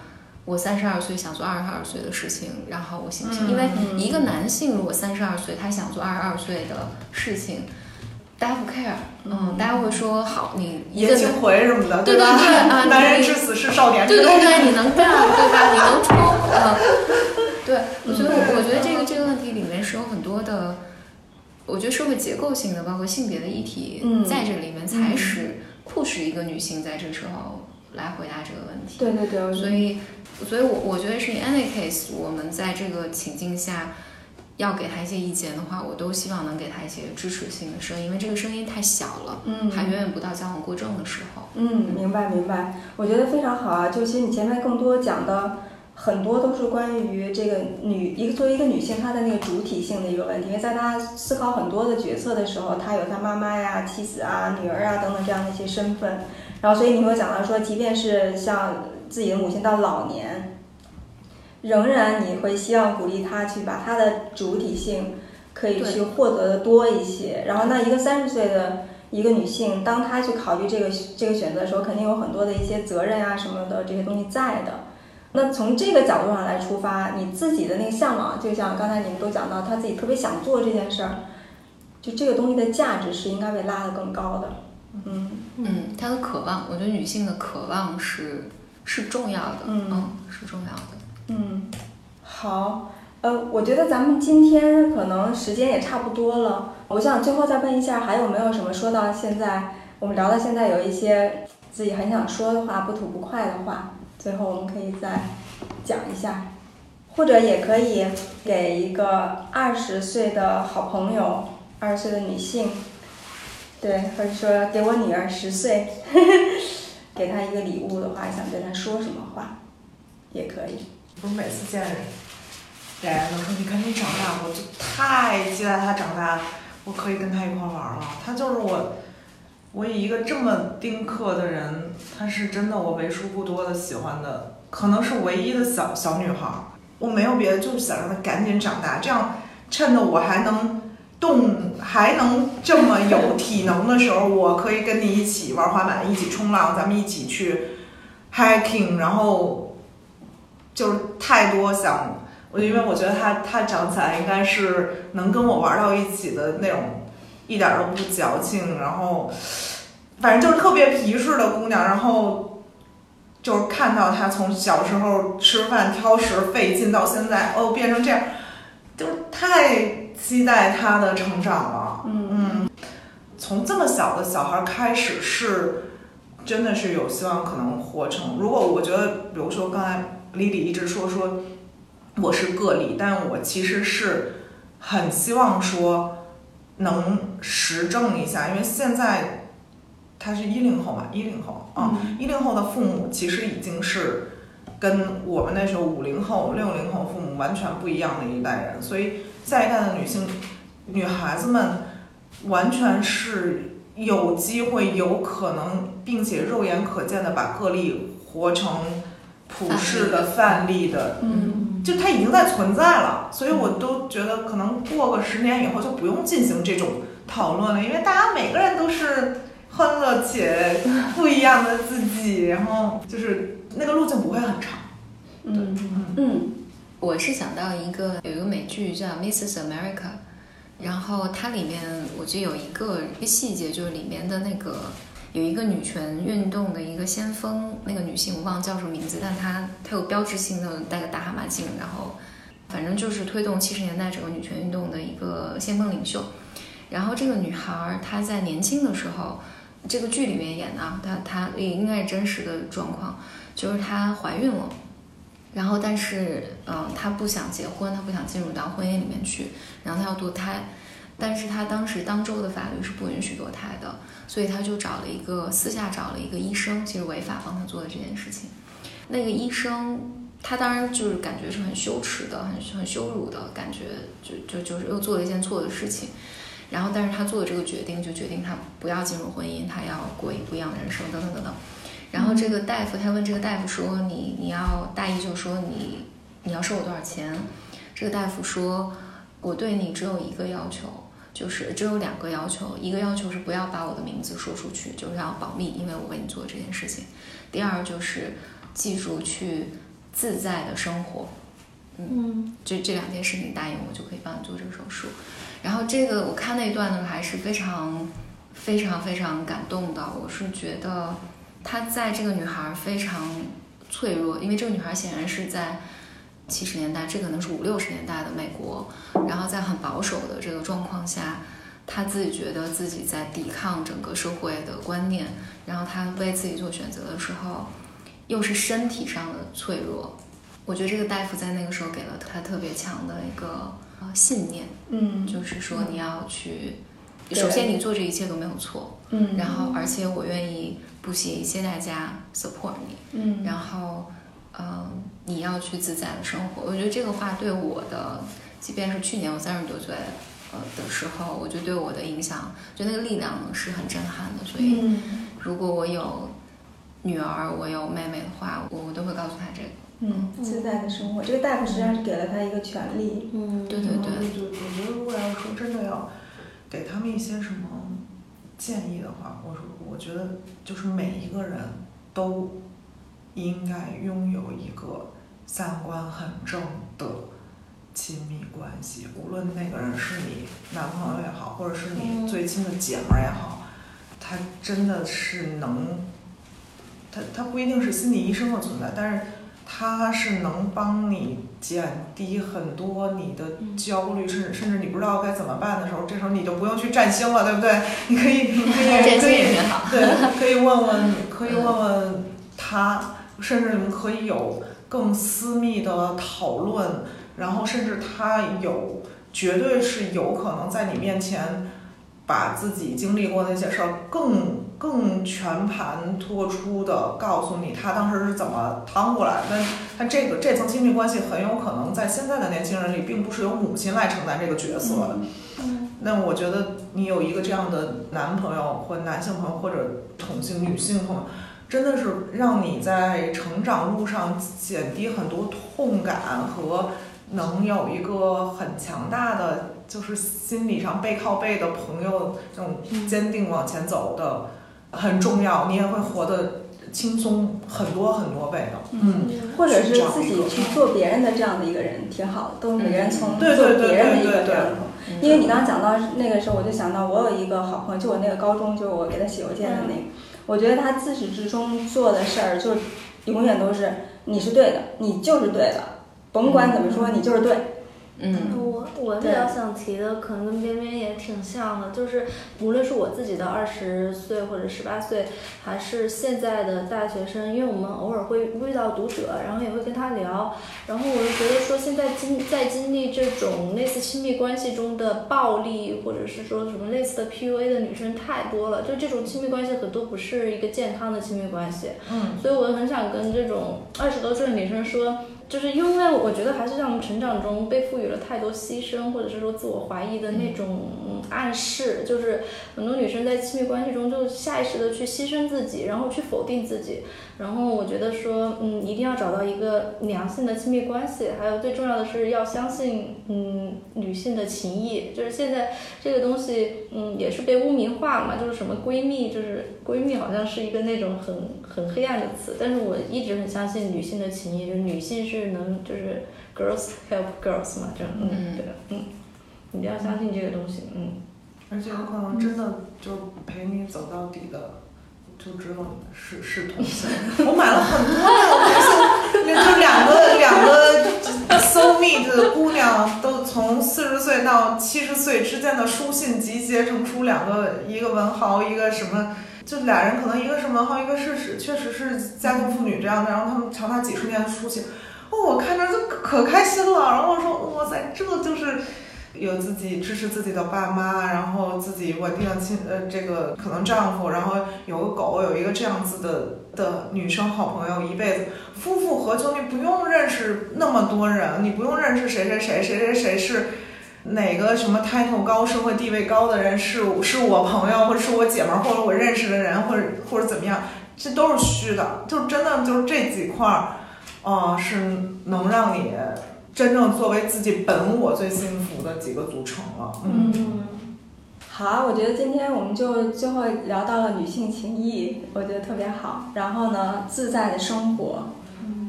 我三十二岁想做二十二岁的事情，然后我行不行？因为一个男性如果三十二岁，他想做二十二岁的事情，大家不 care，嗯，大家会说好，你一个爷青回什么的，对吧？对对啊你 男人至死是少年之对。对对，你能干，对吧？你能冲，嗯，对，我觉得我我觉得这个这个问题里面是有很多的，我觉得社会结构性的，包括性别的议题，嗯在这里面才使促使一个女性在这时候来回答这个问题。对对对，所以，所以我我觉得是 in any case，我们在这个情境下要给他一些意见的话，我都希望能给他一些支持性的声音，因为这个声音太小了，嗯还远远不到矫枉过正的时候。嗯，明白明白，我觉得非常好啊。就其实你前面更多讲的很多都是关于这个女一个作为一个女性她的那个主体性的一个问题，因为在她思考很多的角色的时候，她有她妈妈呀、妻子啊、女儿啊等等这样的一些身份，然后所以你会讲到说，即便是像自己的母亲到老年，仍然你会希望鼓励她去把她的主体性可以去获得的多一些，然后那一个三十岁的。一个女性，当她去考虑这个这个选择的时候，肯定有很多的一些责任啊什么的这些东西在的。那从这个角度上来出发，你自己的那个向往，就像刚才你们都讲到，她自己特别想做这件事儿，就这个东西的价值是应该被拉得更高的。嗯嗯，她的渴望，我觉得女性的渴望是是重要的，嗯。是重要的。嗯，好，呃，我觉得咱们今天可能时间也差不多了，我想最后再问一下，还有没有什么说到现在，我们聊到现在有一些自己很想说的话，不吐不快的话，最后我们可以再讲一下，或者也可以给一个二十岁的好朋友，二十岁的女性，对，或者说给我女儿十岁，给他一个礼物的话，想对他说什么话，也可以。不是每次见雅雅都说你赶紧长大，我就太期待他长大，我可以跟他一块玩了。他就是我，我以一个这么丁克的人，他是真的我为数不多的喜欢的，可能是唯一的小小女孩。我没有别的，就是想让她赶紧长大，这样趁着我还能动，还能这么有体能的时候，我可以跟你一起玩滑板，一起冲浪，咱们一起去 hiking，然后就是太多想，我因为我觉得他他长起来应该是能跟我玩到一起的那种，一点都不矫情，然后反正就是特别皮实的姑娘，然后就是看到她从小时候吃饭挑食费劲到现在哦变成这样，就是太期待他的成长了。嗯嗯，从这么小的小孩开始是。真的是有希望可能活成。如果我觉得，比如说刚才李李一直说说我是个例，但我其实是很希望说能实证一下，因为现在他是一零后嘛，一零后啊，一零后的父母其实已经是跟我们那时候五零后、六零后父母完全不一样的一代人，所以下一代的女性女孩子们完全是。有机会、有可能，并且肉眼可见的把个例活成普世的范例的，嗯就它已经在存在了，所以我都觉得可能过个十年以后就不用进行这种讨论了，因为大家每个人都是欢乐且不一样的自己，然后就是那个路径不会很长。嗯嗯，我是想到一个有一个美剧叫《Mrs. America》，然后它里面我记得有一个细节，就是里面的那个有一个女权运动的一个先锋，那个女性我忘了叫什么名字，但她她有标志性的戴个大蛤蟆镜，然后反正就是推动七十年代整个女权运动的一个先锋领袖。然后这个女孩儿她在年轻的时候，这个剧里面演的，啊，她她也应该是真实的状况，就是她怀孕了。然后，但是，嗯，她不想结婚，她不想进入到婚姻里面去，然后她要堕胎，但是她当时当州的法律是不允许堕胎的，所以她就找了一个私下找了一个医生，其实违法帮她做的这件事情。那个医生，他当然就是感觉是很羞耻的，很很羞辱的感觉，就就就是又做了一件错的事情。然后，但是他做的这个决定，就决定他不要进入婚姻，他要过一不一样的人生，等等等等。然后这个大夫，他问这个大夫说：“你你要大意就说你你要收我多少钱？”这个大夫说：“我对你只有一个要求，就是只有两个要求。一个要求是不要把我的名字说出去，就是要保密，因为我为你做这件事情。第二就是记住去自在的生活。嗯，这这两件事情答应我，就可以帮你做这个手术。然后这个我看那一段呢，还是非常非常非常感动的。我是觉得。”她在这个女孩非常脆弱，因为这个女孩显然是在七十年代，这可能是五六十年代的美国，然后在很保守的这个状况下，她自己觉得自己在抵抗整个社会的观念，然后她为自己做选择的时候，又是身体上的脆弱。我觉得这个大夫在那个时候给了她特别强的一个呃信念，嗯，就是说你要去，首先你做这一切都没有错，嗯，然后而且我愿意。不惜一切代价 support 你，嗯，然后，嗯，你要去自在的生活。我觉得这个话对我的，即便是去年我三十多岁，呃的时候，我觉得对我的影响，就那个力量是很震撼的。所以，如果我有女儿，我有妹妹的话，我我都会告诉她这个。嗯，自在的生活，这个大夫实际上是给了她一个权利。嗯，对对对。我觉得如果要说真的要给他们一些什么建议的话，我说。我觉得就是每一个人都应该拥有一个三观很正的亲密关系，无论那个人是你男朋友也好，或者是你最亲的姐们儿也好，他真的是能，他他不一定是心理医生的存在，但是。它是能帮你减低很多你的焦虑，甚至甚至你不知道该怎么办的时候，这时候你就不用去占星了，对不对？你可以，你可以，可以，对，可以问问，可以问问他，甚至你们可以有更私密的讨论，然后甚至他有，绝对是有可能在你面前把自己经历过那些事儿更。更全盘托出的告诉你他当时是怎么趟过来的。他这个这层亲密关系很有可能在现在的年轻人里，并不是由母亲来承担这个角色的。那我觉得你有一个这样的男朋友或男性朋友或者同性女性朋友，真的是让你在成长路上减低很多痛感和能有一个很强大的就是心理上背靠背的朋友，这种坚定往前走的。很重要，你也会活得轻松很多很多倍的。嗯，或者是自己去做别人的这样的一个人，挺好的，都是每个人从做别人的一个这样的。因为你刚刚讲到那个时候，我就想到我有一个好朋友，就我那个高中，就我给他写邮件的那个，我觉得他自始至终做的事儿，就永远都是你是对的，你就是对的，甭管怎么说，你就是对。嗯，我我比较想提的，可能跟边边也挺像的，就是无论是我自己的二十岁或者十八岁，还是现在的大学生，因为我们偶尔会遇到读者，然后也会跟他聊，然后我就觉得说，现在经在经历这种类似亲密关系中的暴力，或者是说什么类似的 PUA 的女生太多了，就这种亲密关系很多不是一个健康的亲密关系。嗯，所以我很想跟这种二十多岁的女生说。就是因为我觉得还是在我们成长中被赋予了太多牺牲，或者是说自我怀疑的那种暗示。就是很多女生在亲密关系中就下意识的去牺牲自己，然后去否定自己。然后我觉得说，嗯，一定要找到一个良性的亲密关系。还有最重要的是要相信，嗯，女性的情谊。就是现在这个东西，嗯，也是被污名化嘛。就是什么闺蜜，就是闺蜜好像是一个那种很很黑暗的词。但是我一直很相信女性的情谊，就是女性是。能就是 girls help girls 嘛，这样，嗯，对，嗯，一定要相信这个东西，嗯。而且有可能真的就陪你走到底的，就知道是是同性。我买了很多那种同性，就两个两个 so meet 的姑娘，都从四十岁到七十岁之间的书信集结成出两个，一个文豪，一个什么。就俩人可能一个是文豪，一个是是确实是家庭妇女这样的，然后他们长达几十年的书信，哦，我看着就可开心了。然后我说，哇塞，这就是有自己支持自己的爸妈，然后自己稳定的亲呃这个可能丈夫，然后有个狗，有一个这样子的的女生好朋友一辈子，夫复何求？你不用认识那么多人，你不用认识谁谁谁谁谁谁是。哪个什么 title 高、社会地位高的人是是我朋友，或者是我姐们儿，或者我认识的人，或者或者怎么样，这都是虚的。就真的就是这几块儿，啊，是能让你真正作为自己本我最幸福的几个组成了。嗯，好，我觉得今天我们就最后聊到了女性情谊，我觉得特别好。然后呢，自在的生活，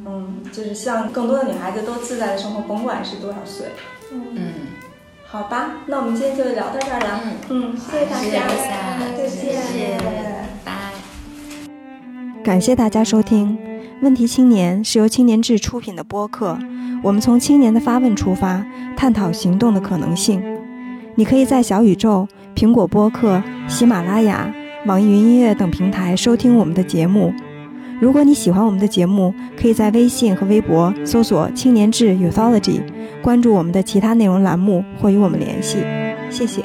嗯，就是希望更多的女孩子都自在的生活，甭管是多少岁。嗯。好吧，那我们今天就聊到这儿了。嗯，谢谢大家，再见，拜。感谢大家收听《问题青年》，是由青年志出品的播客。我们从青年的发问出发，探讨行动的可能性。你可以在小宇宙、苹果播客、喜马拉雅、网易云音乐等平台收听我们的节目。如果你喜欢我们的节目，可以在微信和微博搜索“青年志 Youthology”。关注我们的其他内容栏目或与我们联系，谢谢。